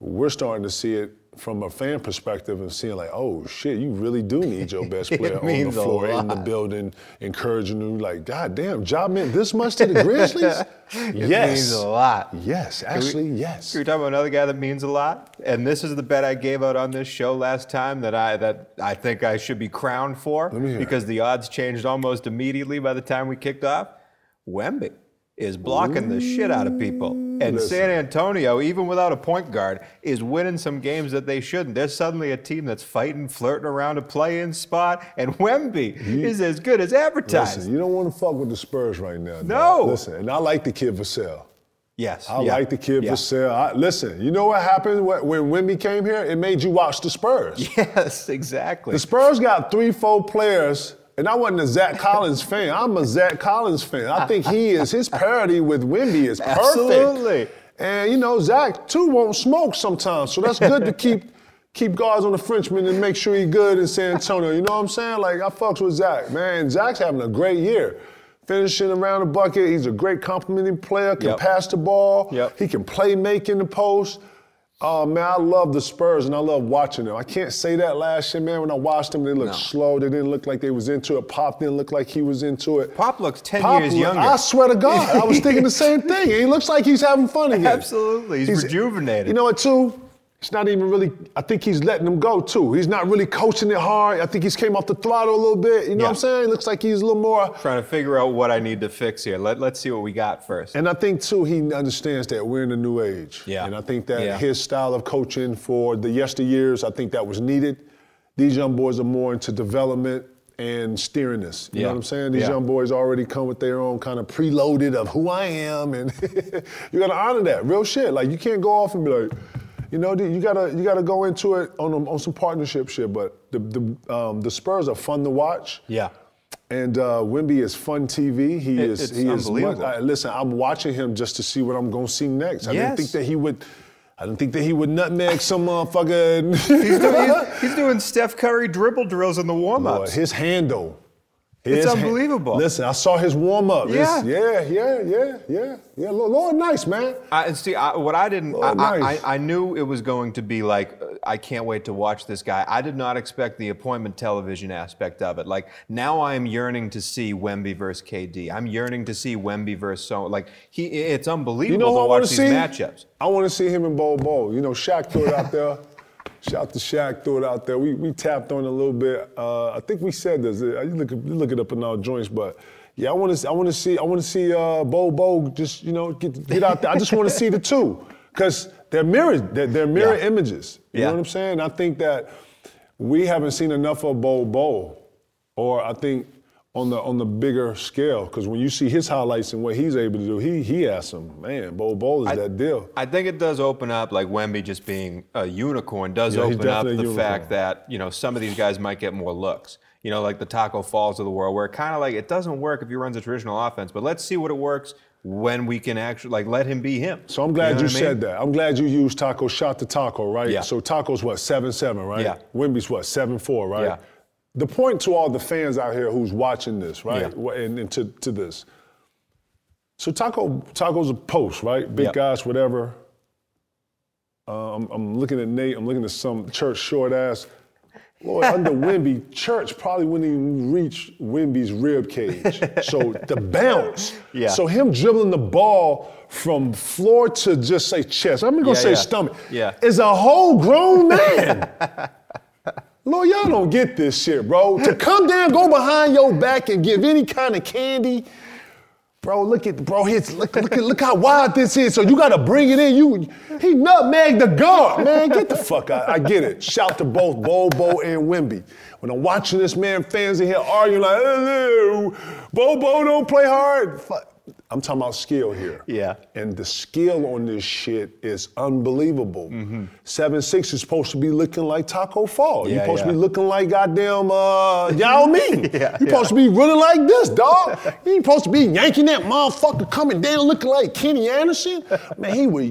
we're starting to see it from a fan perspective and seeing like, oh shit, you really do need your best [laughs] player on the floor in the building, encouraging you. Like, god damn, job meant this much to the Grizzlies? [laughs] it yes. means a lot. Yes, actually, yes. Can we talk about another guy that means a lot? And this is the bet I gave out on this show last time that I that I think I should be crowned for because the odds changed almost immediately by the time we kicked off. Wemby is blocking the shit out of people. And listen. San Antonio, even without a point guard, is winning some games that they shouldn't. They're suddenly a team that's fighting, flirting around a play-in spot, and Wemby is as good as advertised. Listen, you don't want to fuck with the Spurs right now. dog. No. Listen, and I like the kid Vassell. yes, I yeah, like the kid yeah. Vassell. I, listen, you know what happened when, when Wemby came here? It made you watch the Spurs. [laughs] Yes, exactly. The Spurs got three, four players, and I wasn't a Zach Collins fan. I'm a Zach Collins fan. I think he is his parody with Wemby is perfect. Absolutely. And you know, Zach too won't smoke sometimes, so that's good to keep [laughs] keep guards on the Frenchman and make sure he's good in San Antonio. You know what I'm saying? Like I fucks with Zach, man. Zach's having a great year. Finishing around the bucket, he's a great complimenting player. Can Yep. pass the ball. Yep. He can play make in the post. Oh man, I love the Spurs and I love watching them. I can't say that last year, man. When I watched them, they looked No. slow. They didn't look like they was into it. Pop didn't look like he was into it. Pop looks 10 Pop years look- younger. I swear to God, I was thinking the [laughs] same thing. He looks like he's having fun again. Absolutely. He's rejuvenated. You know what, too? He's not even really. I think he's letting them go too. He's not really coaching it hard. I think he's came off the throttle a little bit. You know Yeah. what I'm saying? Looks like he's a little more. Trying to figure out what I need to fix here. Let, let's see what we got first. And I think too, he understands that we're in a new age. Yeah. And I think that Yeah. his style of coaching for the yesteryears, I think that was needed. These young boys are more into development and steering this. You Yeah. know what I'm saying? These Yeah. young boys already come with their own kind of preloaded of who I am, and [laughs] you gotta honor that. Real shit. Like you can't go off and be like, you know, you gotta you gotta go into it on on some partnership shit. But the the um, the Spurs are fun to watch. Yeah. And uh, Wemby is fun TV. He It- is. it's he is. I- listen, I'm watching him just to see what I'm gonna see next. I didn't think that he would. I didn't think that he would nutmeg some motherfucker. He's doing, he's, [laughs] he's doing Steph Curry dribble drills in the warm Boy, ups. his handle. It's His ha- unbelievable. Listen, I saw his warm up. Yeah. yeah, yeah, yeah, yeah, yeah. Lord, Lord nice man. I, and see, I, what I didn't, I, Oh, nice. I, I knew it was going to be like, uh, I can't wait to watch this guy. I did not expect the appointment television aspect of it. Like, now I am yearning to see Wemby versus KD. I'm yearning to see Wemby versus so, like, he, it's unbelievable You know who I to want watch to these see? matchups. I want to see him in Bol Bol. You know, Shaq threw it out there. [laughs] Shout to Shaq, threw it out there. We, we tapped on it a little bit. Uh, I think we said this. You look, you look it up in our joints, but yeah, I want to. I want to see. I want to see uh, Bol Bol just you know get get out there. I just want to see the two because they're mirrored. They're, they're mirror Yeah. images. You Yeah. know what I'm saying? I think that we haven't seen enough of Bol Bol, or I think on the on the bigger scale. Because when you see his highlights and what he's able to do, he he has some man. Bol Bol is that deal. I think it does open up, like Wemby just being a unicorn, does Yeah, open up the fact that you know some of these guys might get more looks. You know, like the Tacko Falls of the world, where kind of like it doesn't work if he runs a traditional offense. But let's see what it works when we can actually like let him be him. So I'm glad you, know what I mean? said that. I'm glad you used Tacko shot to Tacko, right? Yeah. So Tacko's what seven seven, right? Yeah. Wemby's what seven four, right? Yeah. The point to all the fans out here who's watching this, right, Yeah. And, and to, to this. So Tacko Tacko's a post, right? Big Yep. guys, whatever. Uh, I'm, I'm looking at Nate. I'm looking at some church short ass. Lord, [laughs] under Wemby, Church probably wouldn't even reach Wemby's rib cage. So the [laughs] bounce. Yeah. So him dribbling the ball from floor to just say chest. I'm gonna Yeah, say yeah. stomach. Yeah. Is a whole grown man. [laughs] Lord, y'all don't get this shit, bro. To come down, go behind your back and give any kind of candy. Bro, look at bro, hits look, look at look how wide this is. So you gotta bring it in. You he nutmegged the guard, man. Get the fuck out. I get it. Shout to both Bol Bol and Wemby. When I'm watching this man, fans in here arguing like, "Hello, Bol Bol don't play hard. Fuck. I'm talking about skill here. Yeah. And the skill on this shit is unbelievable. Mm-hmm. Seven six is supposed to be looking like Tacko Fall. You're Yeah, supposed to be looking like goddamn uh, Yao [laughs] Ming. Yeah, You're supposed to be running like this, dog. You ain't supposed to be yanking that motherfucker coming down looking like Kenny Anderson. Man, he was.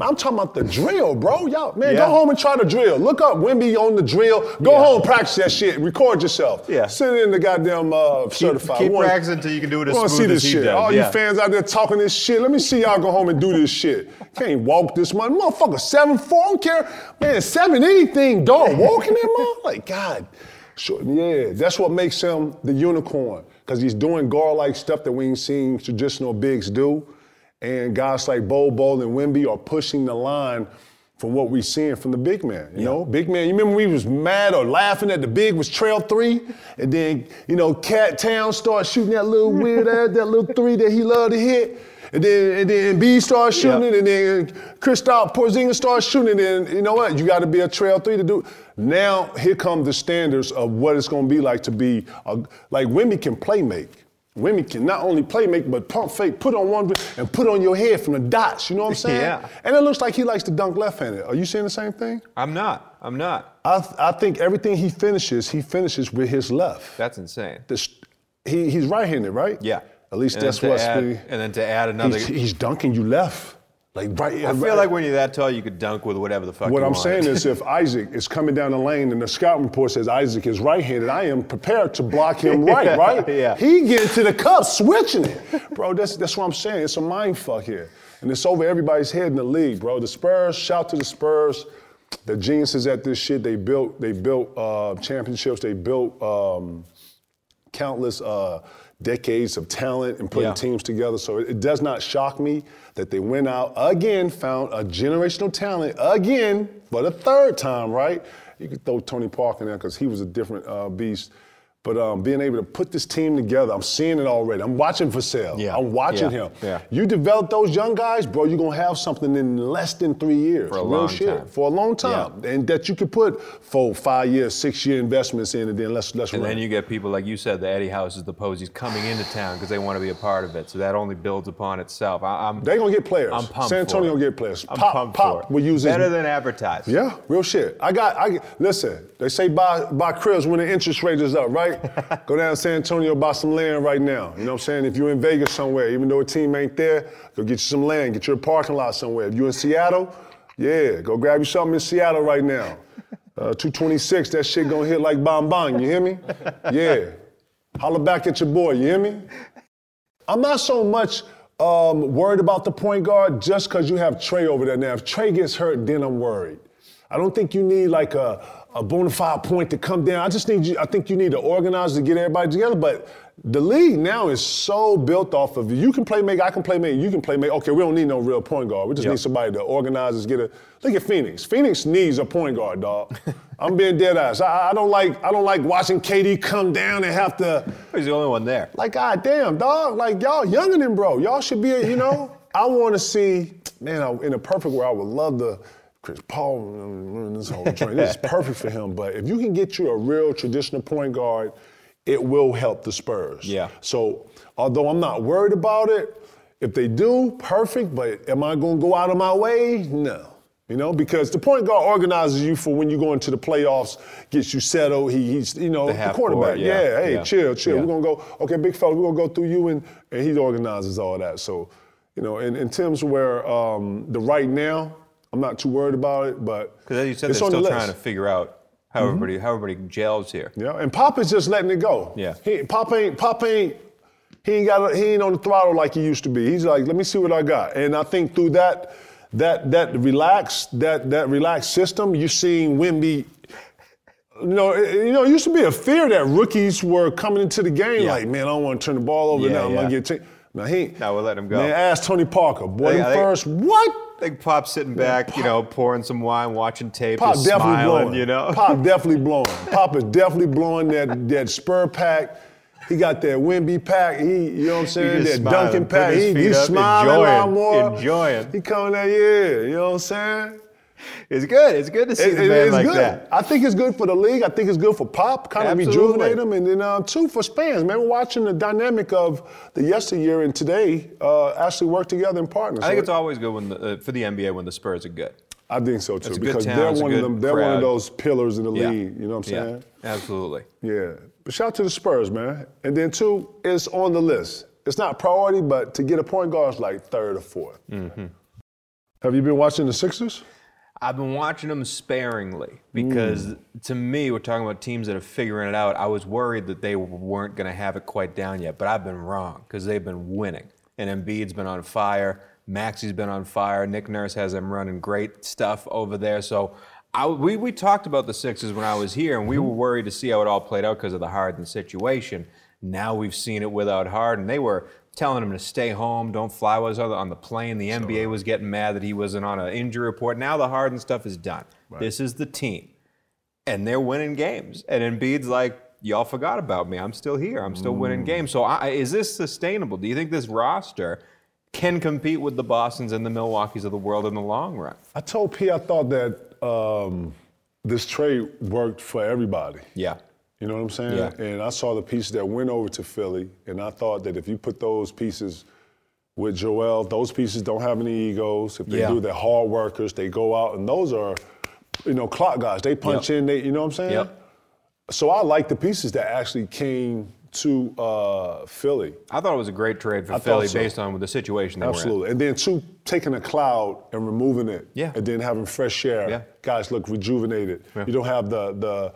I'm talking about the drill, bro. Y'all, man, Yeah. go home and try the drill. Look up Wemby on the drill. Go Yeah. home, practice that shit. Record yourself. Yeah. Send it in the goddamn uh, certified. keep practicing until you can do it as smooth see as this he shit. does, All yeah. you fans out there talking this shit, let me see y'all go home and do this shit. Can't walk this month. Motherfucker, 7 4, I don't care. Man, 7 anything, dog. Walking that mother? Like, God. Sure, yeah, that's what makes him the unicorn. Because he's doing guard like stuff that we ain't seen traditional bigs do. And guys like Bo Bol and Wemby are pushing the line from what we're seeing from the big man. You know, big man. You remember we was mad or laughing at the big was trail three, and then you know Cat Town started shooting that little [laughs] weird ass that little three that he loved to hit. And then, and then B started shooting Yep. it, and then Kristaps Porzingis started shooting it. And you know what? You got to be a trail three to do. Now here come the standards of what it's going to be like to be a, like Wemby can play make. Women can not only play make, but pump fake, put on one and put on your head from the dots. You know what I'm saying? Yeah. And it looks like he likes to dunk left-handed. Are you saying the same thing? I'm not. I'm not. I, I think everything he finishes, he finishes with his left. That's insane. This, he, he's right-handed, right? Yeah. At least And that's what's add- And then to add another. he's, he's dunking you left, like right. I feel like when you're that tall, you could dunk with whatever the fuck What I'm want. saying is, if [laughs] Isaac is coming down the lane and the scout report says Isaac is right-handed, I am prepared to block him [laughs] right, right? Yeah. He getting to the cup, switching it, bro. That's that's what I'm saying. It's a mind fuck here, and it's over everybody's head in the league, bro. The Spurs, shout to the Spurs, the geniuses at this shit. They built, they built uh, championships. They built um, countless uh, decades of talent and putting Yeah. teams together. So it, it does not shock me that they went out again, found a generational talent again but the third time, right? You could throw Tony Parker in there because he was a different uh, beast. But um, being able to put this team together, I'm seeing it already. I'm watching Vassell. Yeah. I'm watching Yeah. him. Yeah. You develop those young guys, bro, you're gonna have something in less than three years. For a Real long shit. time. For a long time. Yeah. And that you could put four, five year, six year investments in and then let's let's And run. then you get people like you said, the Eddie Houses, the Poseys coming into town because they want to be a part of it. So that only builds upon itself. I, I'm They gonna get players. I'm pumped San Antonio gonna get players. I'm Pop, pumped Pop for it. will use his better than advertised. Yeah, real shit. I got, I listen. They say buy buy cribs when the interest rate is up, right? [laughs] Go down to San Antonio, buy some land right now. You know what I'm saying? If you're in Vegas somewhere, even though a team ain't there, go get you some land, get you a parking lot somewhere. If you're in Seattle, yeah, go grab you something in Seattle right now. Uh, 226, that shit gonna hit like bong bong. You hear me? Yeah. Holler back at your boy. You hear me? I'm not so much um, worried about the point guard just because you have Trey over there now. If Trey gets hurt, then I'm worried. I don't think you need like a, a bona fide point to come down. I just need you. I think you need to organize to get everybody together. But the league now is so built off of you can play make, I can play make, you can play make. Okay, we don't need no real point guard. We just Yep. need somebody to organize us, get a. Look at Phoenix. Phoenix needs a point guard, dog. [laughs] I'm being dead ass. I, I don't like I don't like watching KD come down and have to. He's the only one there. Like, god damn, dog. Like, y'all younger than bro. Y'all should be, you know. [laughs] I want to see, man. I, in a perfect world, I would love to. Chris Paul, mm, this whole joint. This is [laughs] perfect for him. But if you can get you a real traditional point guard, it will help the Spurs. Yeah. So, although I'm not worried about it, if they do, perfect. But am I going to go out of my way? No. You know, because the point guard organizes you for when you go into the playoffs, gets you settled. He, he's, you know, The the, quarterback. court, yeah, hey, yeah, chill, chill. yeah. We're gonna go. Okay, big fella, we're gonna go through you, and and he organizes all that. So, you know, in, in terms where um, the right now, I'm not too worried about it. But Because you said, they're on the still trying to figure out how mm-hmm. everybody how everybody gels here. Yeah, and Pop is just letting it go. Yeah. He, Pop ain't Pop ain't he ain't got he ain't on the throttle like he used to be. He's like, let me see what I got. And I think through that that that relaxed that that relaxed system, you're seeing Wemby. You know, it- you know, it used to be a fear that rookies were coming into the game Yeah. like, man, I don't want to turn the ball over Yeah, now. I'm gonna get. T-. Now he. Now we'll let him go. Man, ask Tony Parker. Boy, They- them they- first what? I think Pop's sitting back, you know, pouring some wine, watching tape, Pop definitely smiling, blowing. you know. Pop [laughs] definitely blowing. Pop is definitely blowing that that spur pack. He got that Wemby pack. He, you know what I'm saying? That smiling, Duncan pack. He, he's up, smiling a lot enjoying, more. enjoying. He coming there, yeah. You know what I'm saying? It's good. It's good to see It- the it- man it's like good. that. I think it's good for the league. I think it's good for Pop, kind of rejuvenate him, and then uh, two for fans. Man, we're watching the dynamic of the yesteryear and today uh, actually work together in partners. I think it's always good when the, uh, for the NBA when the Spurs are good. I think so too It's good because town, they're one of them. They're one of those pillars in the Yeah. league. You know what I'm yeah, saying? absolutely. Yeah. But shout out to the Spurs, man. And then two, it's on the list. It's not priority, but to get a point guard is like third or 4th Mm-hmm. Have you been watching the Sixers? I've been watching them sparingly because mm. to me, we're talking about teams that are figuring it out. I was worried that they weren't going to have it quite down yet, but I've been wrong because they've been winning. And Embiid's been on fire. Maxey's been on fire. Nick Nurse has them running great stuff over there. So I, we, we talked about the Sixers when I was here, and we mm-hmm. were worried to see how it all played out because of the Harden situation. Now we've seen it without Harden. They were telling him to stay home, don't fly with us on the plane. The NBA was getting mad that he wasn't on an injury report. Now the Harden stuff is done. This is the team. And they're winning games. And Embiid's like, y'all forgot about me. I'm still here. I'm still winning games. So I, is this sustainable? Do you think this roster can compete with the Bostons and the Milwaukees of the world in the long run? I told P I thought that um, this trade worked for everybody. Yeah. You know what I'm saying? Yeah. And I saw the pieces that went over to Philly, and I thought that if you put those pieces with Joel, those pieces don't have any egos. If they Yeah. do, they're hard workers. They go out, and those are, you know, clock guys. They punch Yep. in. They, you know what I'm saying? Yep. So I like the pieces that actually came to uh, Philly. I thought it was a great trade for I Philly so. based on the situation they were in. Absolutely. And then two, taking a cloud and removing it. Yeah. And then having fresh air. Yeah. Guys look rejuvenated. Yeah. You don't have the the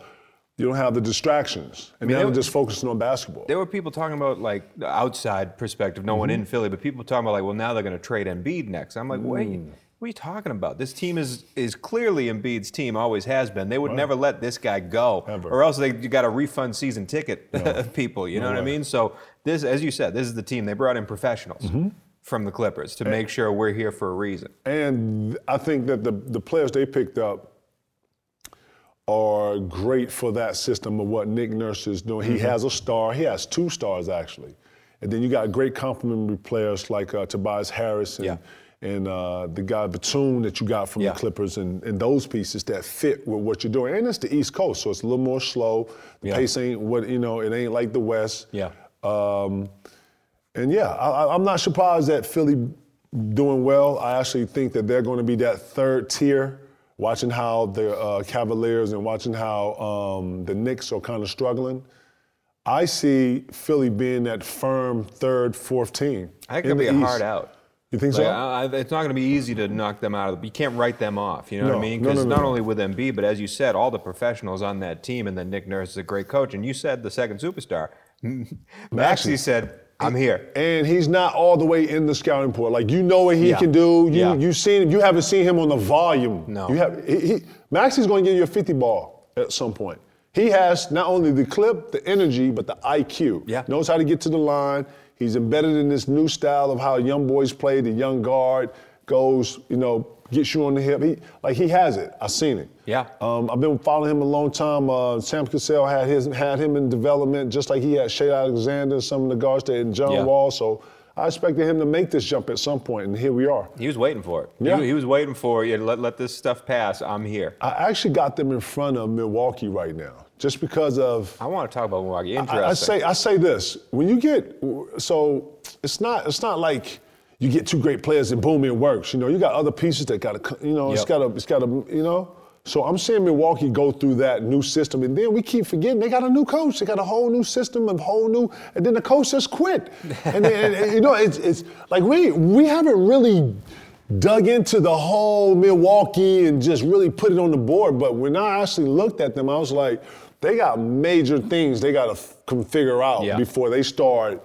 you don't have the distractions. And mean, now they they're just focusing on basketball. There were people talking about like the outside perspective, no one Mm-hmm. in Philly, but people talking about like, well, now they're going to trade Embiid next. I'm like, wait, Mm. What are you talking about? This team is is clearly Embiid's team, always has been. They would never let this guy go, Ever. or else they you got to refund season ticket [laughs] people. You know what I mean? So this, as you said, this is the team they brought in professionals Mm-hmm. from the Clippers to make sure we're here for a reason. And I think that the, the players they picked up are great for that system of what Nick Nurse is doing. He has a star. He has two stars actually, and then you got great complementary players like uh, Tobias Harris and Yeah. and uh, the guy Batum that you got from Yeah. the Clippers, and, and those pieces that fit with what you're doing. And it's the East Coast, so it's a little more slow. The Yeah. pace ain't what you know. It ain't like the West. Yeah. Um, and yeah, I, I- I'm not surprised that Philly doing well. I actually think that they're going to be that third tier. Watching how the uh, Cavaliers and watching how um, the Knicks are kind of struggling, I see Philly being that firm third, fourth team. I think in it'll be a East. hard out. You think Like, so? I, it's not going to be easy to knock them out of the. You can't write them off. You know what I mean? no, Because no, no, not no. only with Embiid, but as you said, all the professionals on that team, and then Nick Nurse is a great coach. And you said the second superstar, [laughs] Maxey said, "I'm here." and he's not all the way in the scouting pool. Like you know what he Yeah. can do. You Yeah. you seen him. You haven't seen him on the volume. No. You have. He, he, Maxey's going to give you a 50 ball at some point. He has not only the clip, the energy, but the IQ. Yeah. Knows how to get to the line. He's embedded in this new style of how young boys play. The young guard goes, you know, gets you on the hip. He like he has it. I've seen it. Yeah. Um, I've been following him a long time. Uh, Sam Cassell had his had him in development, just like he had Shai Alexander, some of the guards there, and John Yeah. Wall. So I expected him to make this jump at some point, and here we are. He was waiting for it. He- Yeah. He, was waiting for you. Let let this stuff pass. I'm here. I actually got them in front of Milwaukee right now, just because of. I want to talk about Milwaukee. Interesting. I, I say I say this when you get so it's not it's not like you get two great players and boom it works. You know you got other pieces that got to you know it's got to it's got to you know. So I'm seeing Milwaukee go through that new system, and then we keep forgetting they got a new coach. They got a whole new system, a whole new, and then the coach just quit. And, then, and- you know it's it's like we we haven't really dug into the whole Milwaukee and just really put it on the board. But when I actually looked at them, I was like, they got major things they got to f- figure out Yeah. before they start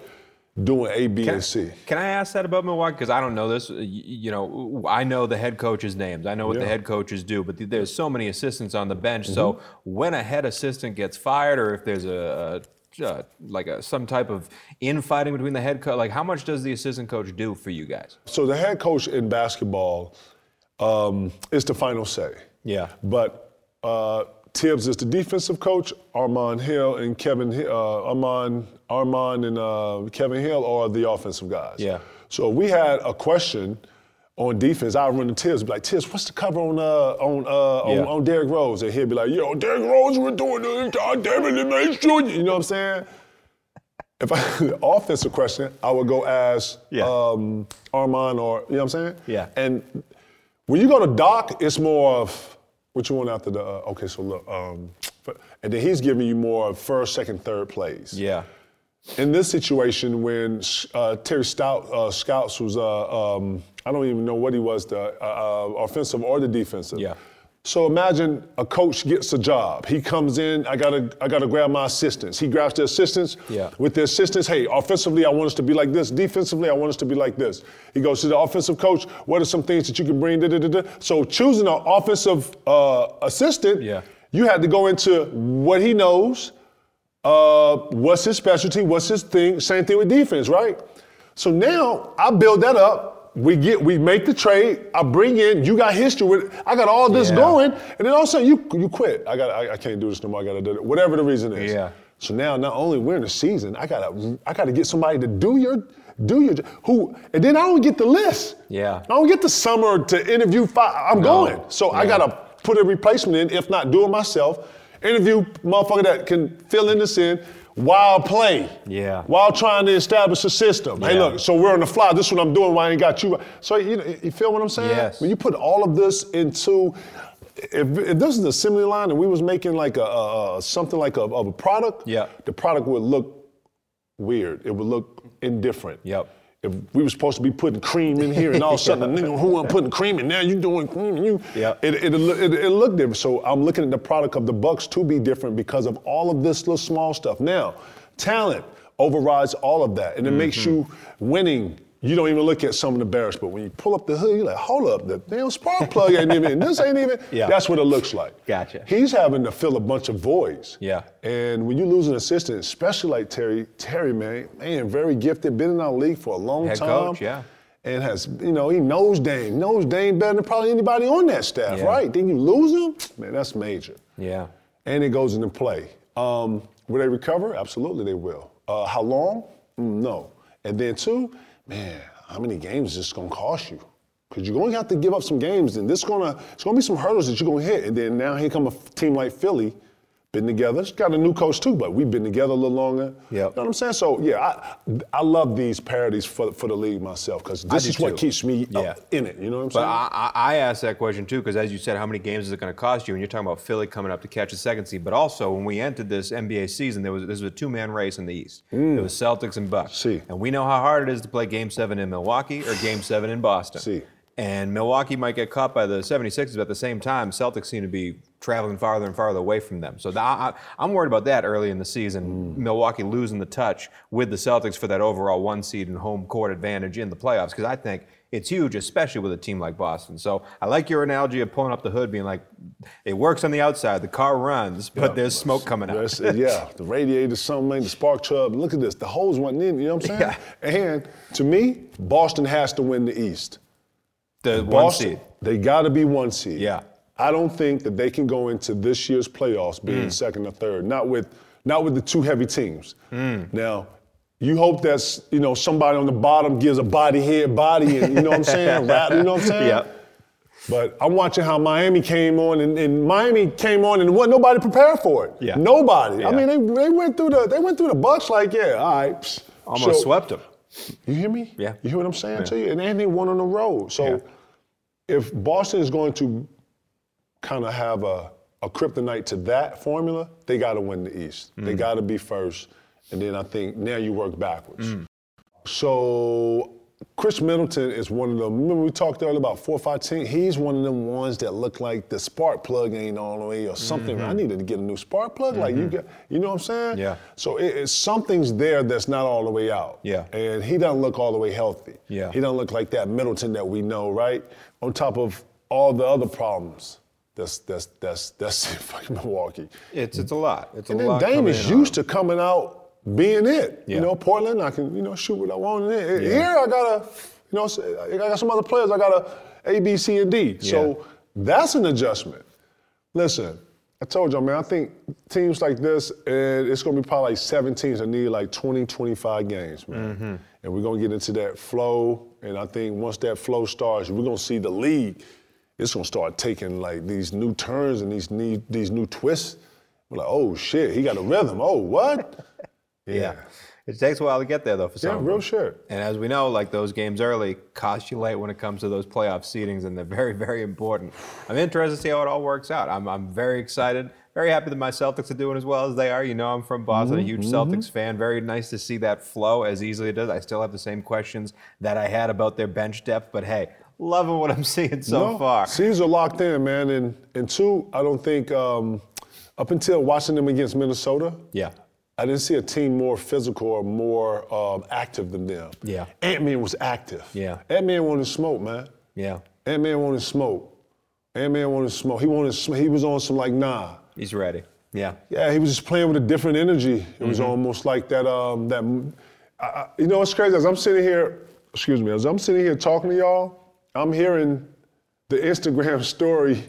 doing A, B, Can, and C. can I ask that about Milwaukee? Because I don't know this. You know, I know the head coaches' names. I know what the head coaches do, but th- there's so many assistants on the bench. Mm-hmm. So when a head assistant gets fired, or if there's a, a uh, like a, some type of infighting between the head coach, like how much does the assistant coach do for you guys? So the head coach in basketball um, is the final say. Yeah. But uh, Thibs is the defensive coach. Armond Hill and Kevin uh, Armond Armond and uh, Kevin Hill are the offensive guys. Yeah. So if we had a question on defense. I run to Thibs, be like, Thibs, what's the cover on uh, on uh, on, Yeah. on Derrick Rose? And he'll be like, Yo, Derrick Rose, we're doing this. God damn it, make sure you. You know what I'm saying? If I the [laughs] offensive question, I would go ask Yeah. um, Armond or you know what I'm saying? Yeah. And when you go to Doc, it's more of what you want after the. Uh, okay, so look, um, and then he's giving you more of first, second, third plays. Yeah. In this situation, when uh, Terry Stotts uh, Scouts was, uh, um, I don't even know what he was, the uh, uh, offensive or the defensive. Yeah. So imagine a coach gets a job. He comes in. I gotta, I gotta grab my assistants. He grabs the assistants. Yeah. With the assistants, hey, offensively, I want us to be like this. Defensively, I want us to be like this. He goes to the offensive coach. What are some things that you can bring? Da, da, da. So choosing an offensive uh, assistant, Yeah. you had to go into what he knows. Uh, what's his specialty? What's his thing? Same thing with defense, right? So now I build that up. We get, we make the trade. I bring in. You got history with. I got all this Yeah. going, and then all of a sudden you you quit. I got, I, I can't do this no more. I got to do it. Whatever the reason is. Yeah. So now not only we're in the season, I gotta, I gotta get somebody to do your, do your, who, and then I don't get the list. Yeah. I don't get the summer to interview five. I'm No. going. So I gotta put a replacement in, if not do it myself. Interview motherfucker that can fill in this in while play. Yeah. While trying to establish a system. Hey, look, so we're on the fly. This is what I'm doing. Why I ain't got you? So you know, you feel what I'm saying? Yes. When you put all of this into, if, if this is an assembly line and we was making like a, a, a something like a, of a product, Yeah. the product would look weird. It would look indifferent. Yep. If we were supposed to be putting cream in here, and all of a sudden, the nigga who wasn't putting cream in, now you doing cream, and you, yeah. it, it, it, it, looked different. So I'm looking at the product of the Bucks to be different because of all of this little small stuff. Now, talent overrides all of that, and it makes Mm-hmm. you winning you don't even look at some of the barracks, but when you pull up the hood, you're like, hold up, the damn spark plug ain't even, this ain't even, [laughs] Yeah. that's what it looks like. Gotcha. He's having to fill a bunch of voids. Yeah. And when you lose an assistant, especially like Terry, Terry, man, man, very gifted, been in our league for a long Head time. coach, yeah. And has, you know, he knows Dame, knows Dame better than probably anybody on that staff, Yeah. right? Then you lose him, man, that's major. Yeah. And it goes into play. Um, will they recover? Absolutely, they will. Uh, how long? Mm, no. And then two, man, how many games is this gonna cost you? Because you're to have to give up some games, and this gonna it's gonna be some hurdles that you're gonna hit. And then now here come a team like Philly, been together. It's got a new coach too, but we've been together a little longer. Yeah. You know what I'm saying? So yeah, I I love these parodies for for the league myself because this is what keeps me Yeah. in it. You know what I'm But saying? I, I I asked that question too because, as you said, how many games is it going to cost you? And you're talking about Philly coming up to catch a second seed. But also, when we entered this NBA season, there was this was a two-man race in the East. It was Celtics and Bucks. Mm. See. And we know how hard it is to play Game Seven in Milwaukee or Game Seven in Boston. See. And Milwaukee might get caught by the 76ers, but at the same time, Celtics seem to be traveling farther and farther away from them. So th- I, am worried about that early in the season. Mm. Milwaukee losing the touch with the Celtics for that overall one seed and home court advantage in the playoffs, because I think it's huge, especially with a team like Boston. So I like your analogy of pulling up the hood, being like, it works on the outside, the car runs, but there's smoke coming out. Yeah, the radiator, something, the spark plug. Look at this. The holes went in. You know what I'm [laughs] saying? Yeah. And to me, Boston has to win the East. The one seed. They got to be one seed. Yeah. I don't think that they can go into this year's playoffs being Mm. second or third. Not with, not with the two heavy teams. Mm. Now, you hope that's you know somebody on the bottom gives a body head body and you know what I'm saying. [laughs] Rap, you know what I'm saying? Yeah. But I'm watching how Miami came on, and, and Miami came on, and wasn't nobody prepared for it. Yeah. Nobody. I mean, they, they went through the they went through the Bucks like, yeah, all right. psh. Almost So- swept them. You hear me? Yeah. You hear what I'm saying Yeah. to you? And then they won on the road. So Yeah. if Boston is going to kind of have a, a kryptonite to that formula, they got to win the East. Mm. They got to be first. And then I think now you work backwards. Mm. So Khris Middleton is one of them. Remember we talked earlier about four or five teams? He's one of them ones that look like the spark plug ain't all the way or something. Mm-hmm. I needed to get a new spark plug. Like you got, you know what I'm saying? Yeah. So it, it's something's there that's not all the way out. Yeah. And he doesn't look all the way healthy. Yeah. He doesn't look like that Middleton that we know, right? On top of all the other problems that's that's that's that's [laughs] in fucking Milwaukee. It's, it's a lot. It's And a then lot. Dame is in on used to coming out being it. Yeah. You know, Portland, I can, you know, shoot what I want in it. Yeah. Here I gotta, you know, I got some other players, I gotta A, B, C, and D. So that's an adjustment. Listen, I told y'all, man, I think teams like this, and it's gonna be probably like seven teams that need like 20, 25 games, man. Mm-hmm. And we're gonna get into that flow. And I think once that flow starts, we're gonna see the league. It's gonna start taking like these new turns and these new, these new twists. We're like, oh shit, he got a rhythm. Oh, what? Yeah. It takes a while to get there, though, for some Yeah, real them. shit. And as we know, like those games early cost you late when it comes to those playoff seedings, and they're very, very important. I'm interested to see how it all works out. I'm, I'm very excited. Very happy that my Celtics are doing as well as they are. You know, I'm from Boston, a huge Celtics fan. Very nice to see that flow as easily as it does. I still have the same questions that I had about their bench depth, but hey, loving what I'm [laughs] seeing so No, far. Seeds are locked in, man. And and two, I don't think um, up until watching them against Minnesota, Yeah. I didn't see a team more physical or more um, active than them. Yeah. Ant Man was active. Yeah. Ant Man wanted smoke, man. Yeah. Ant Man wanted smoke. Ant Man wanted smoke. He wanted. sm- He was on some like nah. He's ready. Yeah. Yeah, he was just playing with a different energy. It Mm-hmm. was almost like that. Um, that I, I- you know, it's crazy. As I'm sitting here, excuse me, as I'm sitting here talking to y'all, I'm hearing the Instagram [laughs] story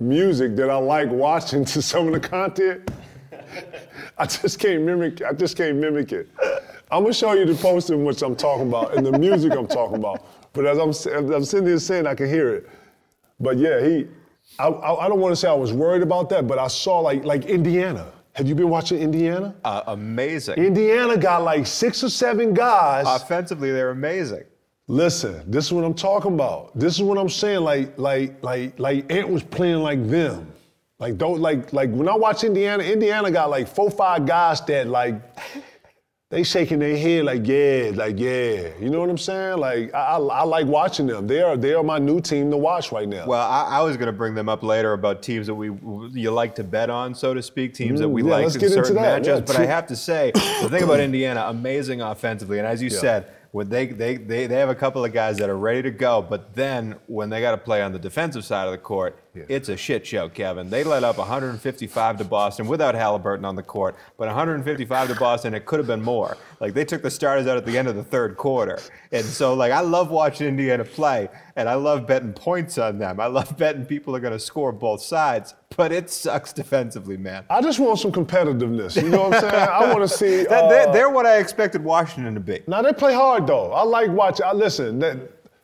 music that I like watching to some of the content. [laughs] I just can't mimic. I just can't mimic it. I'm gonna show you the poster in which I'm talking about and the music I'm talking about. But as I'm, as I'm sitting here saying, I can hear it. But yeah, he. I, I, I don't want to say I was worried about that, but I saw like like Indiana. Have you been watching Indiana? Uh, amazing. Indiana got like six or seven guys. Offensively, they're amazing. Listen, this is what I'm talking about. This is what I'm saying. Like, like, like, like Ant was playing like them. Like, don't like, like when I watch Indiana, Indiana got like four, five guys that like [laughs] they shaking their head like, yeah, like, yeah. You know what I'm saying? Like, I, I, I like watching them. They are, they are my new team to watch right now. Well, I, I was going to bring them up later about teams that we you like to bet on, so to speak, teams that we Mm, yeah, like in certain matchups. Yeah, but I have to say, the thing about [coughs] Indiana, amazing offensively, and as you said, when they, they, they, they have a couple of guys that are ready to go, but then when they got to play on the defensive side of the court, it's a shit show, Kevin. They let up 155 to Boston without Halliburton on the court, but 155 to Boston, it could have been more. Like they took the starters out at the end of the third quarter. And so like I love watching Indiana play and I love betting points on them. I love betting people are going to score both sides, but it sucks defensively, man. I just want some competitiveness. You know what I'm saying? I want to see. [laughs] Uh, they're, they're what I expected Washington to be. Now they play hard though. I like watching. I listen. That,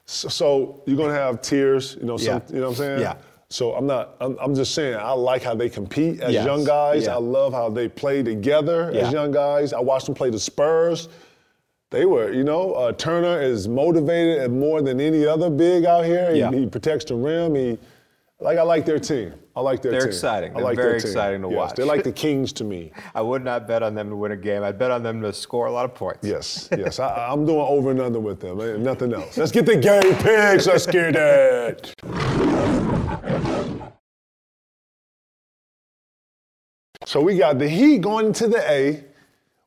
so, so you're gonna have tears. You know. Some, Yeah. You know what I'm saying? Yeah. So I'm not. I'm, I'm just saying. I like how they compete as Yes. young guys. Yeah. I love how they play together Yeah. as young guys. I watched them play the Spurs. They were, you know, uh, Turner is motivated and more than any other big out here. He, Yeah. he protects the rim. He, like, I like their team. I like their team. They're team. exciting. I They're like very their team. exciting to Yes, watch. They're like the [laughs] Kings to me. I would not bet on them to win a game. I'd bet on them to score a lot of points. Yes, [laughs] yes. I, I'm doing over and under with them. eh, Nothing else. Let's get the game picks. Let's get it. So we got the Heat going into the A.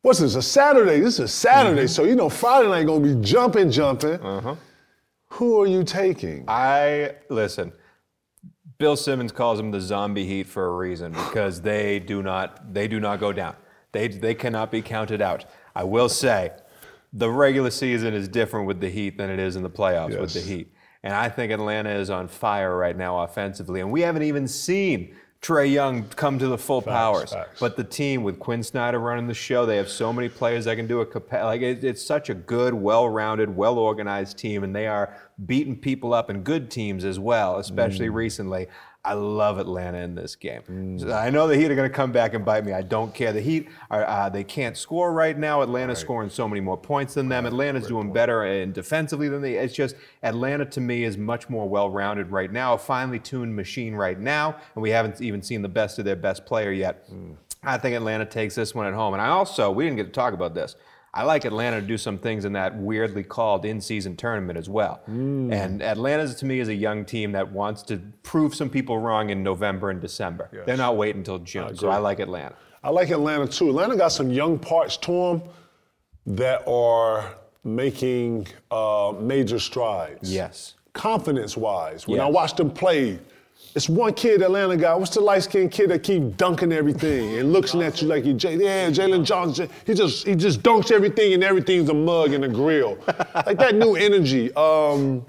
What's this? A Saturday. This is a Saturday. Mm-hmm. So you know Friday night gonna be jumping, jumping. Uh-huh. Who are you taking? I listen. Bill Simmons calls them the zombie heat for a reason [gasps] because they do not they do not go down. They they cannot be counted out. I will say, the regular season is different with the Heat than it is in the playoffs with the Heat. And I think Atlanta is on fire right now offensively, and we haven't even seen Trae Young come to the full powers. facts. But the team with Quin Snyder running the show, they have so many players that can do a capa- Like it, it's such a good, well-rounded, well-organized team, and they are beating people up and good teams as well, especially Mm. recently. I love Atlanta in this game. So I know the Heat are going to come back and bite me. I don't care. The Heat are uh, they can't score right now. Atlanta's scoring so many more points than them. Atlanta's doing better in defensively than they. It's just Atlanta to me is much more well-rounded right now. A finely tuned machine right now, and we haven't even seen the best of their best player yet. Mm. I think Atlanta takes this one at home. And I also we didn't get to talk about this. I like Atlanta to do some things in that weirdly called in-season tournament as well. Mm. And Atlanta, to me, is a young team that wants to prove some people wrong in November and December. They're not waiting until June. so I like Atlanta. I like Atlanta too. Atlanta got some young parts to them that are making uh, major strides. Yes. confidence wise. When I Yes. watch them play, it's one kid Atlanta guy. What's the light skinned kid that keep dunking everything and looking at you like he J- yeah Jalen Johnson. He just he just dunks everything and everything's a mug and a grill. like that new energy. Um,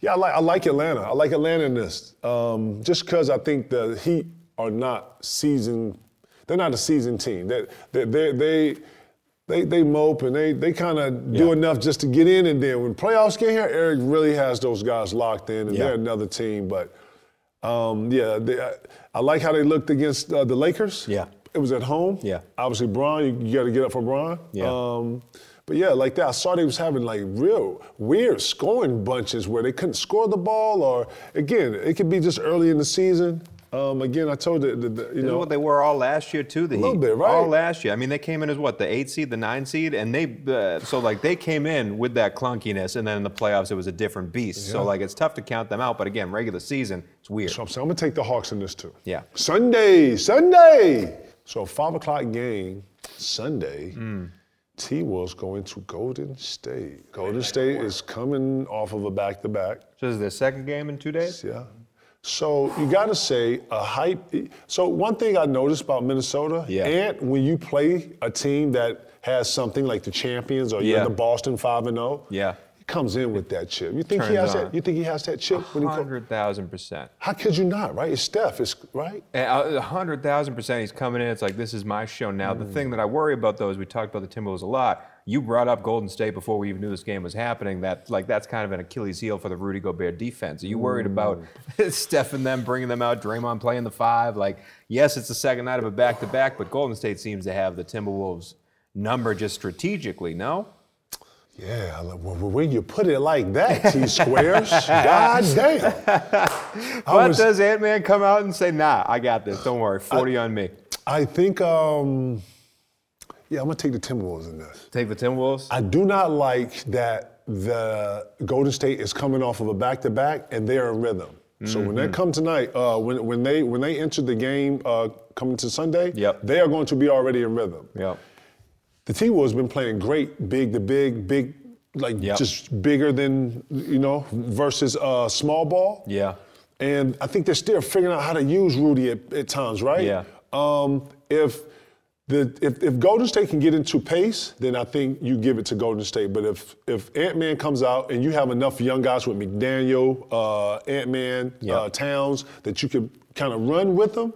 yeah, I like I like Atlanta. I like Atlanta in this. Um, just because I think the Heat are not seasoned. They're not a seasoned team. They they they. they they, they mope and they, they kind of do Yeah. enough just to get in, and then when playoffs get here, Erik really has those guys locked in, and Yeah. they're another team. But um, yeah, they, I, I like how they looked against uh, the Lakers. Yeah. it was at home. Yeah. obviously Bron, you, you got to get up for Bron. Yeah. Um, but yeah, like that, I saw they was having like real weird scoring bunches where they couldn't score the ball, or again, it could be just early in the season. Um, again, I told you, the, the, you This is know, what they were all last year too. The little Heat. bit, right? All last year. I mean, they came in as what the eight seed, the nine seed, and they uh, so like they came in with that clunkiness, and then in the playoffs it was a different beast. So like it's tough to count them out. But again, regular season, it's weird. So I'm saying I'm gonna take the Hawks in this too. Yeah. Sunday, Sunday. So five o'clock game Sunday. Mm. T Wolves going to Golden State. Golden State is coming off of a back to back. So this is their second game in two days. Yeah. So you got to say a hype. So one thing I noticed about Minnesota, Yeah. and when you play a team that has something like the champions or you're Yeah. the Boston Five and Zero, Yeah. he comes in with that chip. You think he has on. that? You think he has that chip when he? Co- Hundred thousand percent. How could you not? Right? It's Steph. It's right. Hundred thousand percent. He's coming in. It's like this is my show now. The mm. thing that I worry about though is we talked about the Timberwolves a lot. You brought up Golden State before we even knew this game was happening. That like that's kind of an Achilles heel for the Rudy Gobert defense. Are you worried about [laughs] Steph and them bringing them out? Draymond playing the five. Like yes, it's the second night of a back to back, but Golden State seems to have the Timberwolves number just strategically. No. Yeah, I like- well, when you put it like that, T squares, [laughs] god damn. I, [laughs] But was- does Ant Man come out and say, "Nah, I got this. Don't worry, forty on me." I think, um, yeah, I'm gonna take the Timberwolves in this. Take the Timberwolves. I do not like that the Golden State is coming off of a back-to-back and they're in rhythm. So when Mm-hmm. they come tonight, uh, when, when they when they enter the game uh, coming to Sunday, Yep. they are going to be already in rhythm. Yep. The T Wolves been playing great, big to big, big like Yep. just bigger than you know versus uh, small ball. Yeah. And I think they're still figuring out how to use Rudy at, at times, right? Yeah. Um, if the if, if Golden State can get into pace, then I think you give it to Golden State. But if if Ant Man comes out and you have enough young guys with McDaniel, uh, Ant Man, Yeah. uh, Towns that you can kind of run with them,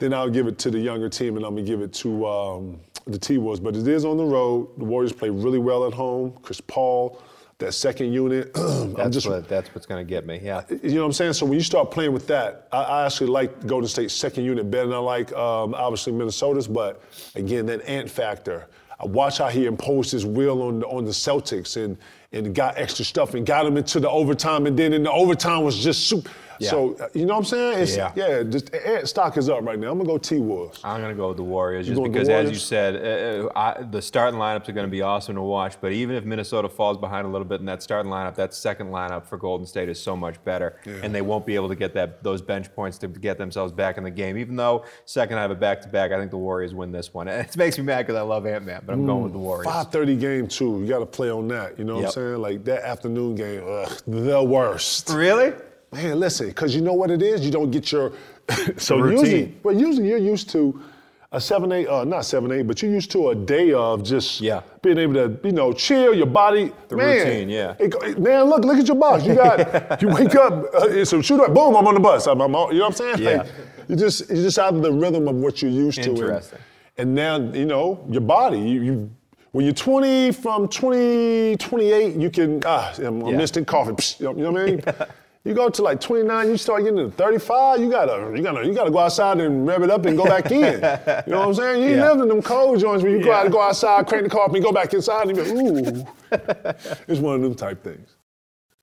then I'll give it to the younger team and I'm gonna give it to um, the T Wolves. But it is on the road. The Warriors play really well at home. Chris Paul, that second unit. [clears throat] That's just what that's what's going to get me. Yeah. you know what I'm saying? So when you start playing with that, I, I actually like Golden State's second unit better than I like um, obviously Minnesota's. But again, that ant factor. I watch how he imposed his will on the, on the Celtics and and got extra stuff and got them into the overtime, and then in the overtime was just super. Yeah. So uh, you know what I'm saying? It's, Yeah. yeah. Just ant stock is up right now. I'm gonna go T Wolves. I'm going to go with the Warriors just going with the because, as you said, uh, uh, I, the starting lineups are going to be awesome to watch. But even if Minnesota falls behind a little bit in that starting lineup, that second lineup for Golden State is so much better, and they won't be able to get that those bench points to get themselves back in the game. Even though second I have a back-to-back, I think the Warriors win this one. And [laughs] it makes me mad because I love Ant Man, but I'm going with the Warriors. 5:30 game too. You got to play on that. You know what Yep. I'm saying? Like that afternoon game, ugh, the worst. Really? Man, listen, because you know what it is? You don't get your [laughs] so Routine. usually, well, usually you're used to a seven eight, uh, not seven eight, but you're used to a day of just Yeah. being able to, you know, chill your body. The man, routine, yeah. it man, look, look at your box. You got, [laughs] you wake up, uh, it's a shoot up, boom, I'm on the bus. I'm, I'm all- you know what I'm saying? Yeah. Like, you just, you're just out of the rhythm of what you're used to. and- Interesting. And, now, you know, your body, you. you when you're 20, from 20, 28, you can, ah, I'm, Yeah. instant coffee. Psst, you know what I mean? [laughs] You go to like 29, you start getting to 35, you gotta, you gotta, you gotta go outside and rev it up and go back in. You know what I'm saying? You ain't Yeah. lived in them cold joints where you go Yeah. out, go outside, crank the car up, and go back inside and you go, ooh. it's one of them type things.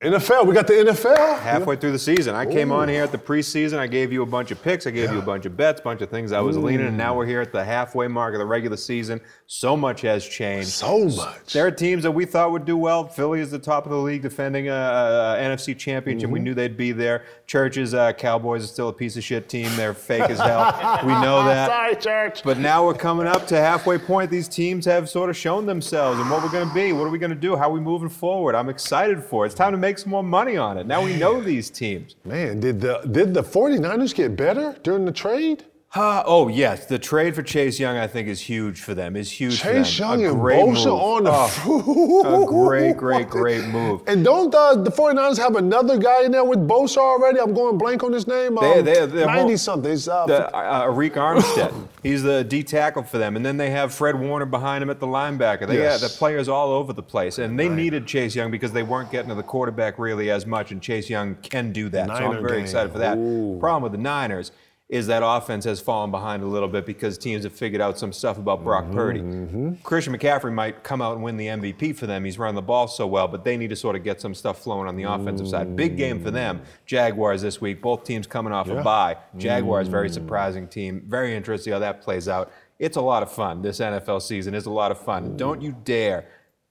NFL, we got the NFL. halfway through the season. I came on here at the preseason. I gave you a bunch of picks. I gave you a bunch of bets, bunch of things I was leaning, and now we're here at the halfway mark of the regular season. So much has changed. So much. There are teams that we thought would do well. Philly is the top of the league, defending a, a, a NFC championship. Mm-hmm. We knew they'd be there. Church's uh, Cowboys are still a piece of shit team. They're fake as hell. We know [laughs] that. Sorry, church. But now we're coming up to halfway point. These teams have sort of shown themselves and what we're going to be. What are we going to do? How are we moving forward? I'm excited for it. It's time to make some more money on it. Now we know these teams. Man, did the did the 49ers get better during the trade? Uh, oh yes, the trade for Chase Young I think is huge for them. Is huge Chase. Young a and great Bosa move. on the Oh, [laughs] a great, great, great move. And don't uh, the 49ers have another guy in there with Bosa already? I'm going blank on his name. They- Um, they- they're 90 mo- something. It's, uh, The, uh, Arik Armstead. He's the D tackle for them, and then they have Fred Warner behind him at the linebacker. They Yes. got the players all over the place, and they needed Chase Young because they weren't getting to the quarterback really as much, and Chase Young can do that. so I'm very game. excited for that. Ooh. Problem with the Niners is that offense has fallen behind a little bit because teams have figured out some stuff about Brock Mm-hmm, Purdy. Mm-hmm. Christian McCaffrey might come out and win the MVP for them. He's running the ball so well, but they need to sort of get some stuff flowing on the offensive side. Big game for them. Mm. Jaguars this week. Both teams coming off a bye. Jaguars, very mm. surprising team. Very interesting how that plays out. It's a lot of fun. This NFL season is a lot of fun. Mm. Don't you dare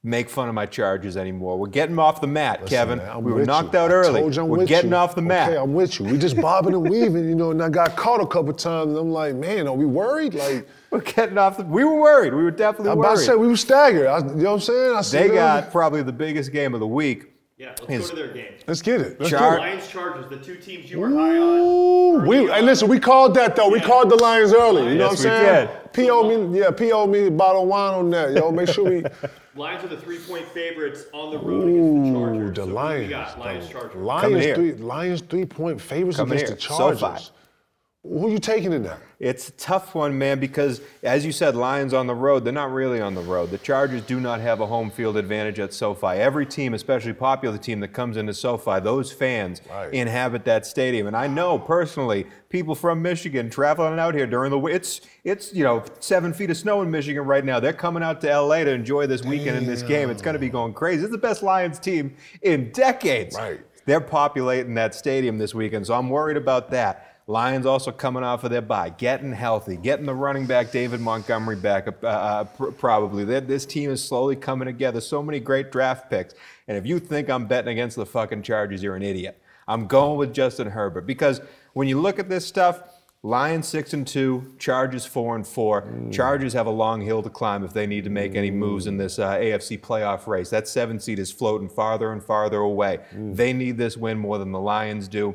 make fun of my Chargers anymore. We're getting off the mat, Kevin. Man, we were knocked you. out I early. told you I'm We're with getting you. off the mat. Okay, I'm with you. We just bobbing and [laughs] weaving, you know, and I got caught a couple times. And I'm like, man, are we worried? Like, We're getting off the. We were worried. We were definitely I'm about to worried. say we were staggered. I, you know what I'm saying? I see they them. got probably the biggest game of the week. Yeah, let's His- go to their game. Let's get it. Let's Char- get it. Lions Chargers, the two teams you were high on. Ooh, we, hey, listen, we called that though. We called the Lions early. You know what I'm we saying? did. PO me, yeah, PO me a bottle of wine on that, yo. Make sure we. [laughs] Lions are the three-point favorites on the road against the Ooh, Chargers. the So who we Lions. got? Lions the Chargers. Lions three, Lions three point favorites Coming against the. Chargers. SoFi. Who are you taking in that? It's a tough one, man, because as you said, Lions on the road, they're not really on the road. The Chargers do not have a home field advantage at SoFi. Every team, especially popular team that comes into SoFi, those fans Right. inhabit that stadium. And I know personally, people from Michigan traveling out here during the week, it's it's you know seven feet of snow in Michigan right now. They're coming out to LA to enjoy this weekend in this game. It's going to be going crazy. It's the best Lions team in decades. Right. They're populating that stadium this weekend, so I'm worried about that. Lions also coming off of their bye, getting healthy, getting the running back David Montgomery back, uh, uh, pr- probably. They- This team is slowly coming together. So many great draft picks. And if you think I'm betting against the fucking Chargers, you're an idiot. I'm going with Justin Herbert because when you look at this stuff, Lions six and two, Chargers four and four. Mm. Chargers have a long hill to climb if they need to make any moves in this uh, AFC playoff race. That seven seed is floating farther and farther away. Mm. They need this win more than the Lions do.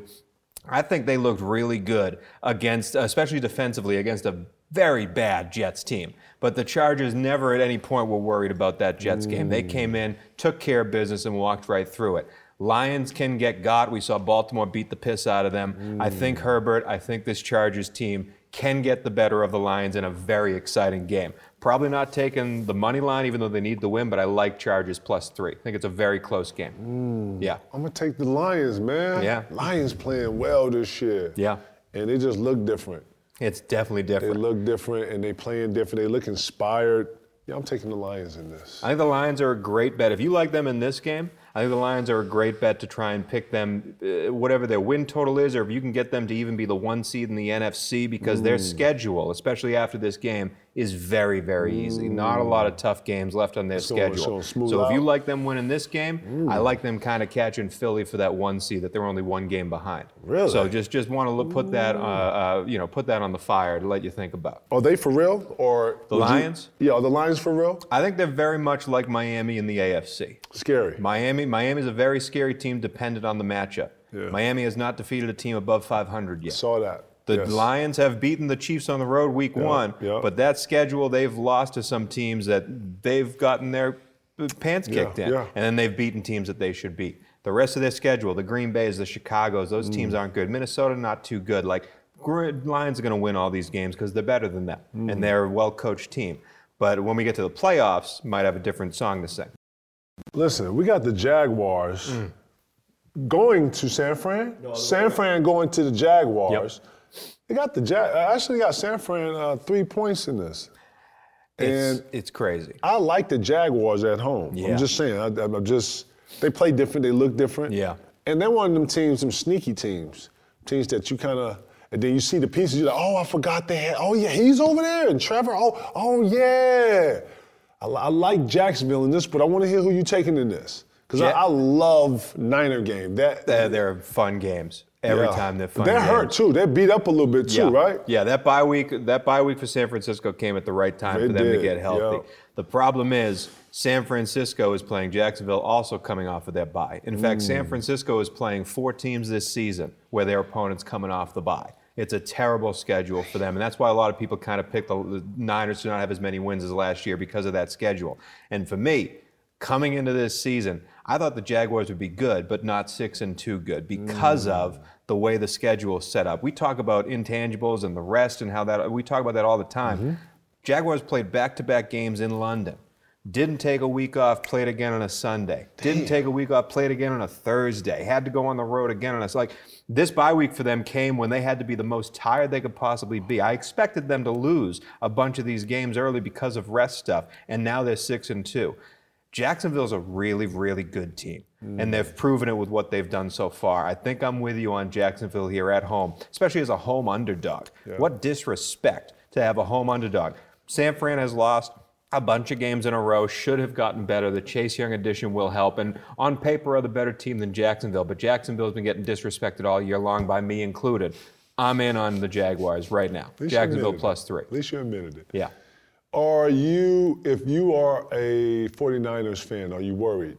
I think they looked really good against, especially defensively, against a very bad Jets team. But the Chargers never at any point were worried about that Jets game. They mm. came in, took care of business, and walked right through it. Lions can get got. We saw Baltimore beat the piss out of them. I think mm. Herbert, I think this Chargers team can get the better of the Lions in a very exciting game. Probably not taking the money line, even though they need the win, but I like Chargers plus three. I think it's a very close game. Yeah. I'm gonna take the Lions, man. Yeah. Lions playing well this year. Yeah. And they just look different. It's definitely different. They look different and they playing different. They look inspired. Yeah, I'm taking the Lions in this. I think the Lions are a great bet. If you like them in this game, I think the Lions are a great bet to try and pick them, uh, whatever their win total is, or if you can get them to even be the one seed in the NFC, because their schedule, especially after this game, is very, very easy. Not a lot of tough games left on their It's schedule. smooth So if you like them winning this game, I like them kind of catching Philly for that one seed that they're only one game behind. Really? So just just want to put that, uh, uh, you know, put that on the fire to let you think about. Are they for real or The would you- Lions? yeah, are the Lions for real? I think they're very much like Miami in the AFC. Scary. Miami, Miami is a very scary team dependent on the matchup. Yeah. Miami has not defeated a team above 500 yet. Saw that. The Yes. Lions have beaten the Chiefs on the road week one, yeah. but that schedule they've lost to some teams that they've gotten their pants Yeah, kicked in, yeah. and then they've beaten teams that they should beat. The rest of their schedule, the Green Bays, the Chicago's, those Mm. teams aren't good. Minnesota not too good. Like Gr- Lions are going to win all these games because they're better than them, Mm. and they're a well-coached team. But when we get to the playoffs, might have a different song to sing. Listen, we got the Jaguars Mm. going to San Fran. San Fran going to the Jaguars. They got the Jag. I actually got San Fran uh, three points in this. It's, And it's crazy. I like the Jaguars at home. Yeah. I'm just saying. I, I'm just they play different. They look different. Yeah. And they're one of them teams, some sneaky teams, teams that you kind of. And then you see the pieces. You're like, oh, I forgot they had. Oh yeah, he's over there. And Trevor. Oh, oh yeah. I, I like Jacksonville in this, but I want to hear who you taking in this because Ja- I, I love Niner game. That They're, they're fun games. Every yeah. time they're. They're hurt too. They're beat up a little bit too, yeah. right? Yeah, that bye week, that bye week for San Francisco came at the right time It for them to get healthy. yeah. The problem is San Francisco is playing Jacksonville, also coming off of their bye. In fact, Mm. San Francisco is playing four teams this season where their opponents coming off the bye. It's a terrible schedule for them, and that's why a lot of people kind of pick the, the Niners to not have as many wins as last year because of that schedule. And for me, coming into this season, I thought the Jaguars would be good, but not six and two good because mm. of the way the schedule is set up. We talk about intangibles and the rest and how that we talk about that all the time. Mm-hmm. Jaguars played back-to-back games in London. Didn't take a week off, played again on a Sunday. Didn't take a week off, played again on a Thursday. Had to go on the road again on a like this bye week for them came when they had to be the most tired they could possibly be. I expected them to lose a bunch of these games early because of rest stuff, and now they're six and two. Jacksonville's a really, really good team, and mm. they've proven it with what they've done so far. I think I'm with you on Jacksonville here at home, especially as a home underdog. What disrespect to have a home underdog. San Fran has lost a bunch of games in a row, should have gotten better. The Chase Young addition will help, and on paper are the better team than Jacksonville, but Jacksonville's been getting disrespected all year long by me included. I'm in on the Jaguars right now. At least you Jacksonville plus three. At least you admitted it. Yeah. Are you, if you are a 49ers fan, are you worried?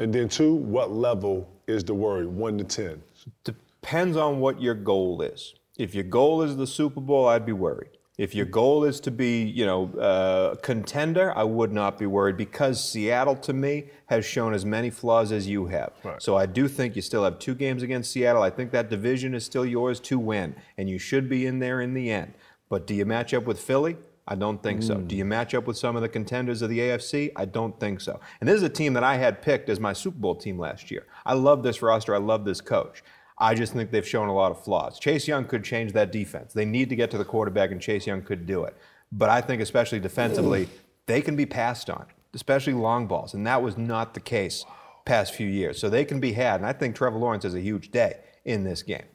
And then, two, what level is the worry? One to 10. Depends on what your goal is. If your goal is the Super Bowl, I'd be worried. If your goal is to be, you know, uh, contender, I would not be worried because Seattle, to me, has shown as many flaws as you have. Right. So I do think you still have two games against Seattle. I think that division is still yours to win, and you should be in there in the end. But do you match up with Philly? I don't think so. Do you mm. match up with some of the contenders of the AFC? I don't think so. And this is a team that I had picked as my Super Bowl team last year. I love this roster. I love this coach. I just think they've shown a lot of flaws. Chase Young could change that defense. They need to get to the quarterback, and Chase Young could do it. But I think, especially defensively, they can be passed on, especially long balls. And that was not the case past few years. So they can be had. And I think Trevor Lawrence has a huge day in this game.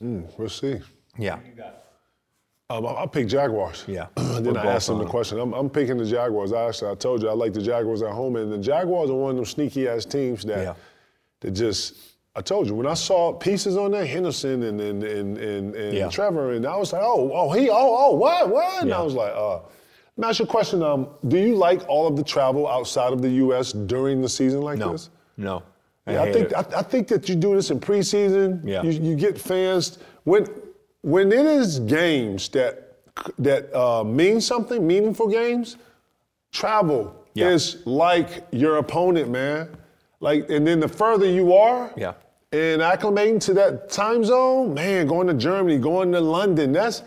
Mm, we'll see. Yeah. Um, I'll pick Jaguars. Yeah. [clears throat] then I asked him the question. I'm, I'm picking the Jaguars. I actually, I told you I like the Jaguars at home, and the Jaguars are one of them sneaky ass teams that Yeah. that just I told you when I saw pieces on there, Henderson and and and, and, and Yeah. Trevor, and I was like, oh, oh, he, oh, oh, what, what? And I was like, uh. Let me ask you a question. Um, do you like all of the travel outside of the U.S. during the season like No, this? no. Yeah, I think. I, I think that you do this in preseason. Yeah. You, you get fans when when it is games that that uh, mean something, meaningful games. Travel Yeah. is like your opponent, man. Like, and then the further you are, Yeah. and acclimating to that time zone, man, going to Germany, going to London, that's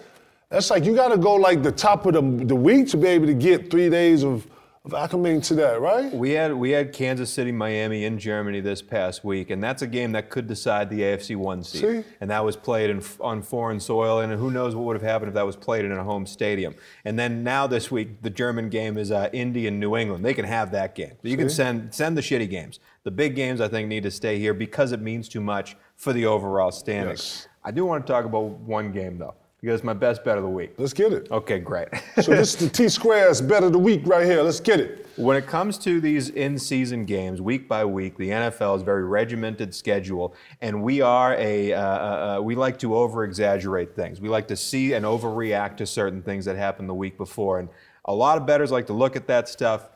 that's like you got to go like the top of the, the week to be able to get three days of, of acclimating to that, right? We had we had Kansas City, Miami, in Germany this past week, and that's a game that could decide the AFC one seed. See? And that was played in, on foreign soil, and who knows what would have happened if that was played in a home stadium. And then now this week, the German game is uh, Indy and New England. They can have that game. You can send send the shitty games. The big games, I think, need to stay here because it means too much for the overall standings. Yes. I do want to talk about one game though, because it's my best bet of the week. Let's get it. Okay, great. So this is the [laughs] T Squares bet of the week right here. Let's get it. When it comes to these in-season games, week by week, the NFL is very regimented schedule, and we are a uh, uh, uh, we like to over-exaggerate things. We like to see and overreact to certain things that happened the week before, and a lot of bettors like to look at that stuff,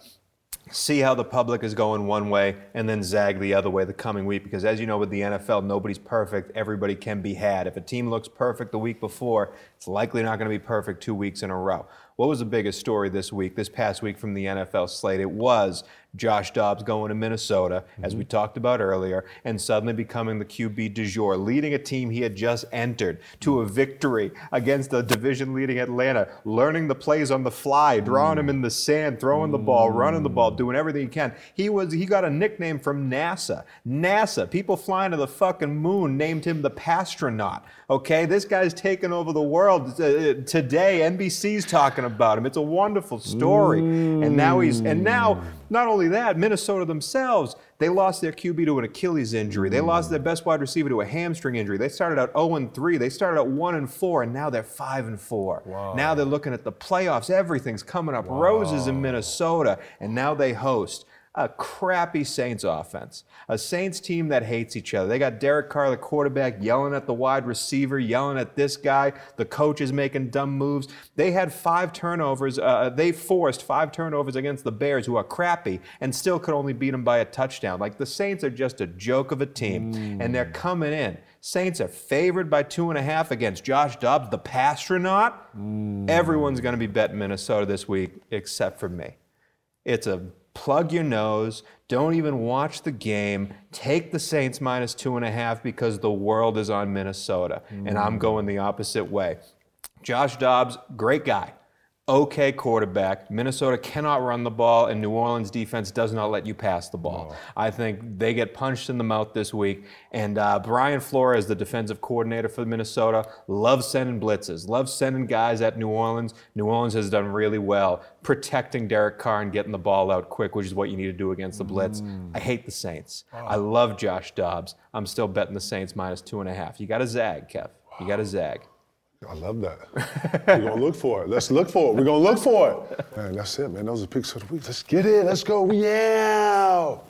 see how the public is going one way, and then zag the other way the coming week. Because as you know, with the NFL, nobody's perfect. Everybody can be had. If a team looks perfect the week before, it's likely not going to be perfect two weeks in a row. What was the biggest story this week, this past week from the NFL slate? It was Josh Dobbs going to Minnesota, as we mm-hmm. talked about earlier, and suddenly becoming the QB du jour, leading a team he had just entered to a victory against the division leading Atlanta, learning the plays on the fly, drawing him mm. in the sand, throwing the ball, running the ball, mm. doing everything he can. He was he got a nickname from NASA. NASA, people flying to the fucking moon named him the Passtronaut. Okay, this guy's taking over the world uh, uh, today. NBC's talking about him. It's a wonderful story. And now he's and now mm. Not only that, Minnesota themselves, they lost their QB to an Achilles injury. They lost their best wide receiver to a hamstring injury. They started out 0 and 3. They started out 1 and 4 and now they're 5 and 4. Now they're looking at the playoffs. Everything's coming up roses in Minnesota and now they host a crappy Saints offense. A Saints team that hates each other. They got Derek Carr, the quarterback, yelling at the wide receiver, yelling at this guy. The coach is making dumb moves. They had five turnovers. Uh, they forced five turnovers against the Bears, who are crappy, and still could only beat them by a touchdown. Like the Saints are just a joke of a team, and they're coming in. Saints are favored by two and a half against Josh Dobbs, the passtronaut. Everyone's going to be betting Minnesota this week, except for me. It's a plug your nose, don't even watch the game, take the Saints minus two and a half because the world is on Minnesota. And I'm mm. going the opposite way. Josh Dobbs, great guy. Okay quarterback. Minnesota cannot run the ball, and New Orleans defense does not let you pass the ball. I think they get punched in the mouth this week. And uh, Brian Flores, the defensive coordinator for Minnesota, loves sending blitzes, loves sending guys at New Orleans. New Orleans has done really well protecting Derek Carr and getting the ball out quick, which is what you need to do against the blitz. I hate the Saints. I love Josh Dobbs. I'm still betting the Saints minus two and a half. You got to zag, Kev. You got to zag. I love that. We're gonna look for it. Let's look for it. We're gonna look for it. Man, that's it, man. Those are picks of the week. Let's get it. Let's go. We out.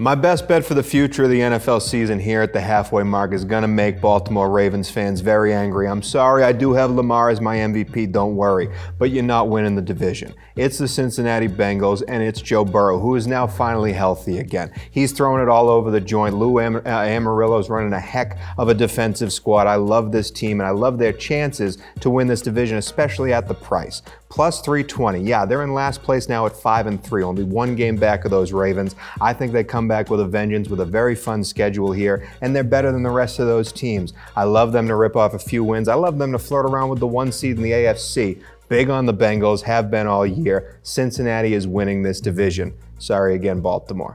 My best bet for the future of the NFL season here at the halfway mark is going to make Baltimore Ravens fans very angry. I'm sorry, I do have Lamar as my MVP, don't worry, but you're not winning the division. It's the Cincinnati Bengals, and it's Joe Burrow, who is now finally healthy again. He's throwing it all over the joint. Lou Am- uh, Anarumo's running a heck of a defensive squad. I love this team, and I love their chances to win this division, especially at the price. Plus 320. Yeah, they're in last place now at 5 and 3, only one game back of those Ravens. I think they come back with a vengeance with a very fun schedule here, and they're better than the rest of those teams. I love them to rip off a few wins. I love them to flirt around with the one seed in the AFC. Big on the Bengals, have been all year. Cincinnati is winning this division. Sorry again, Baltimore.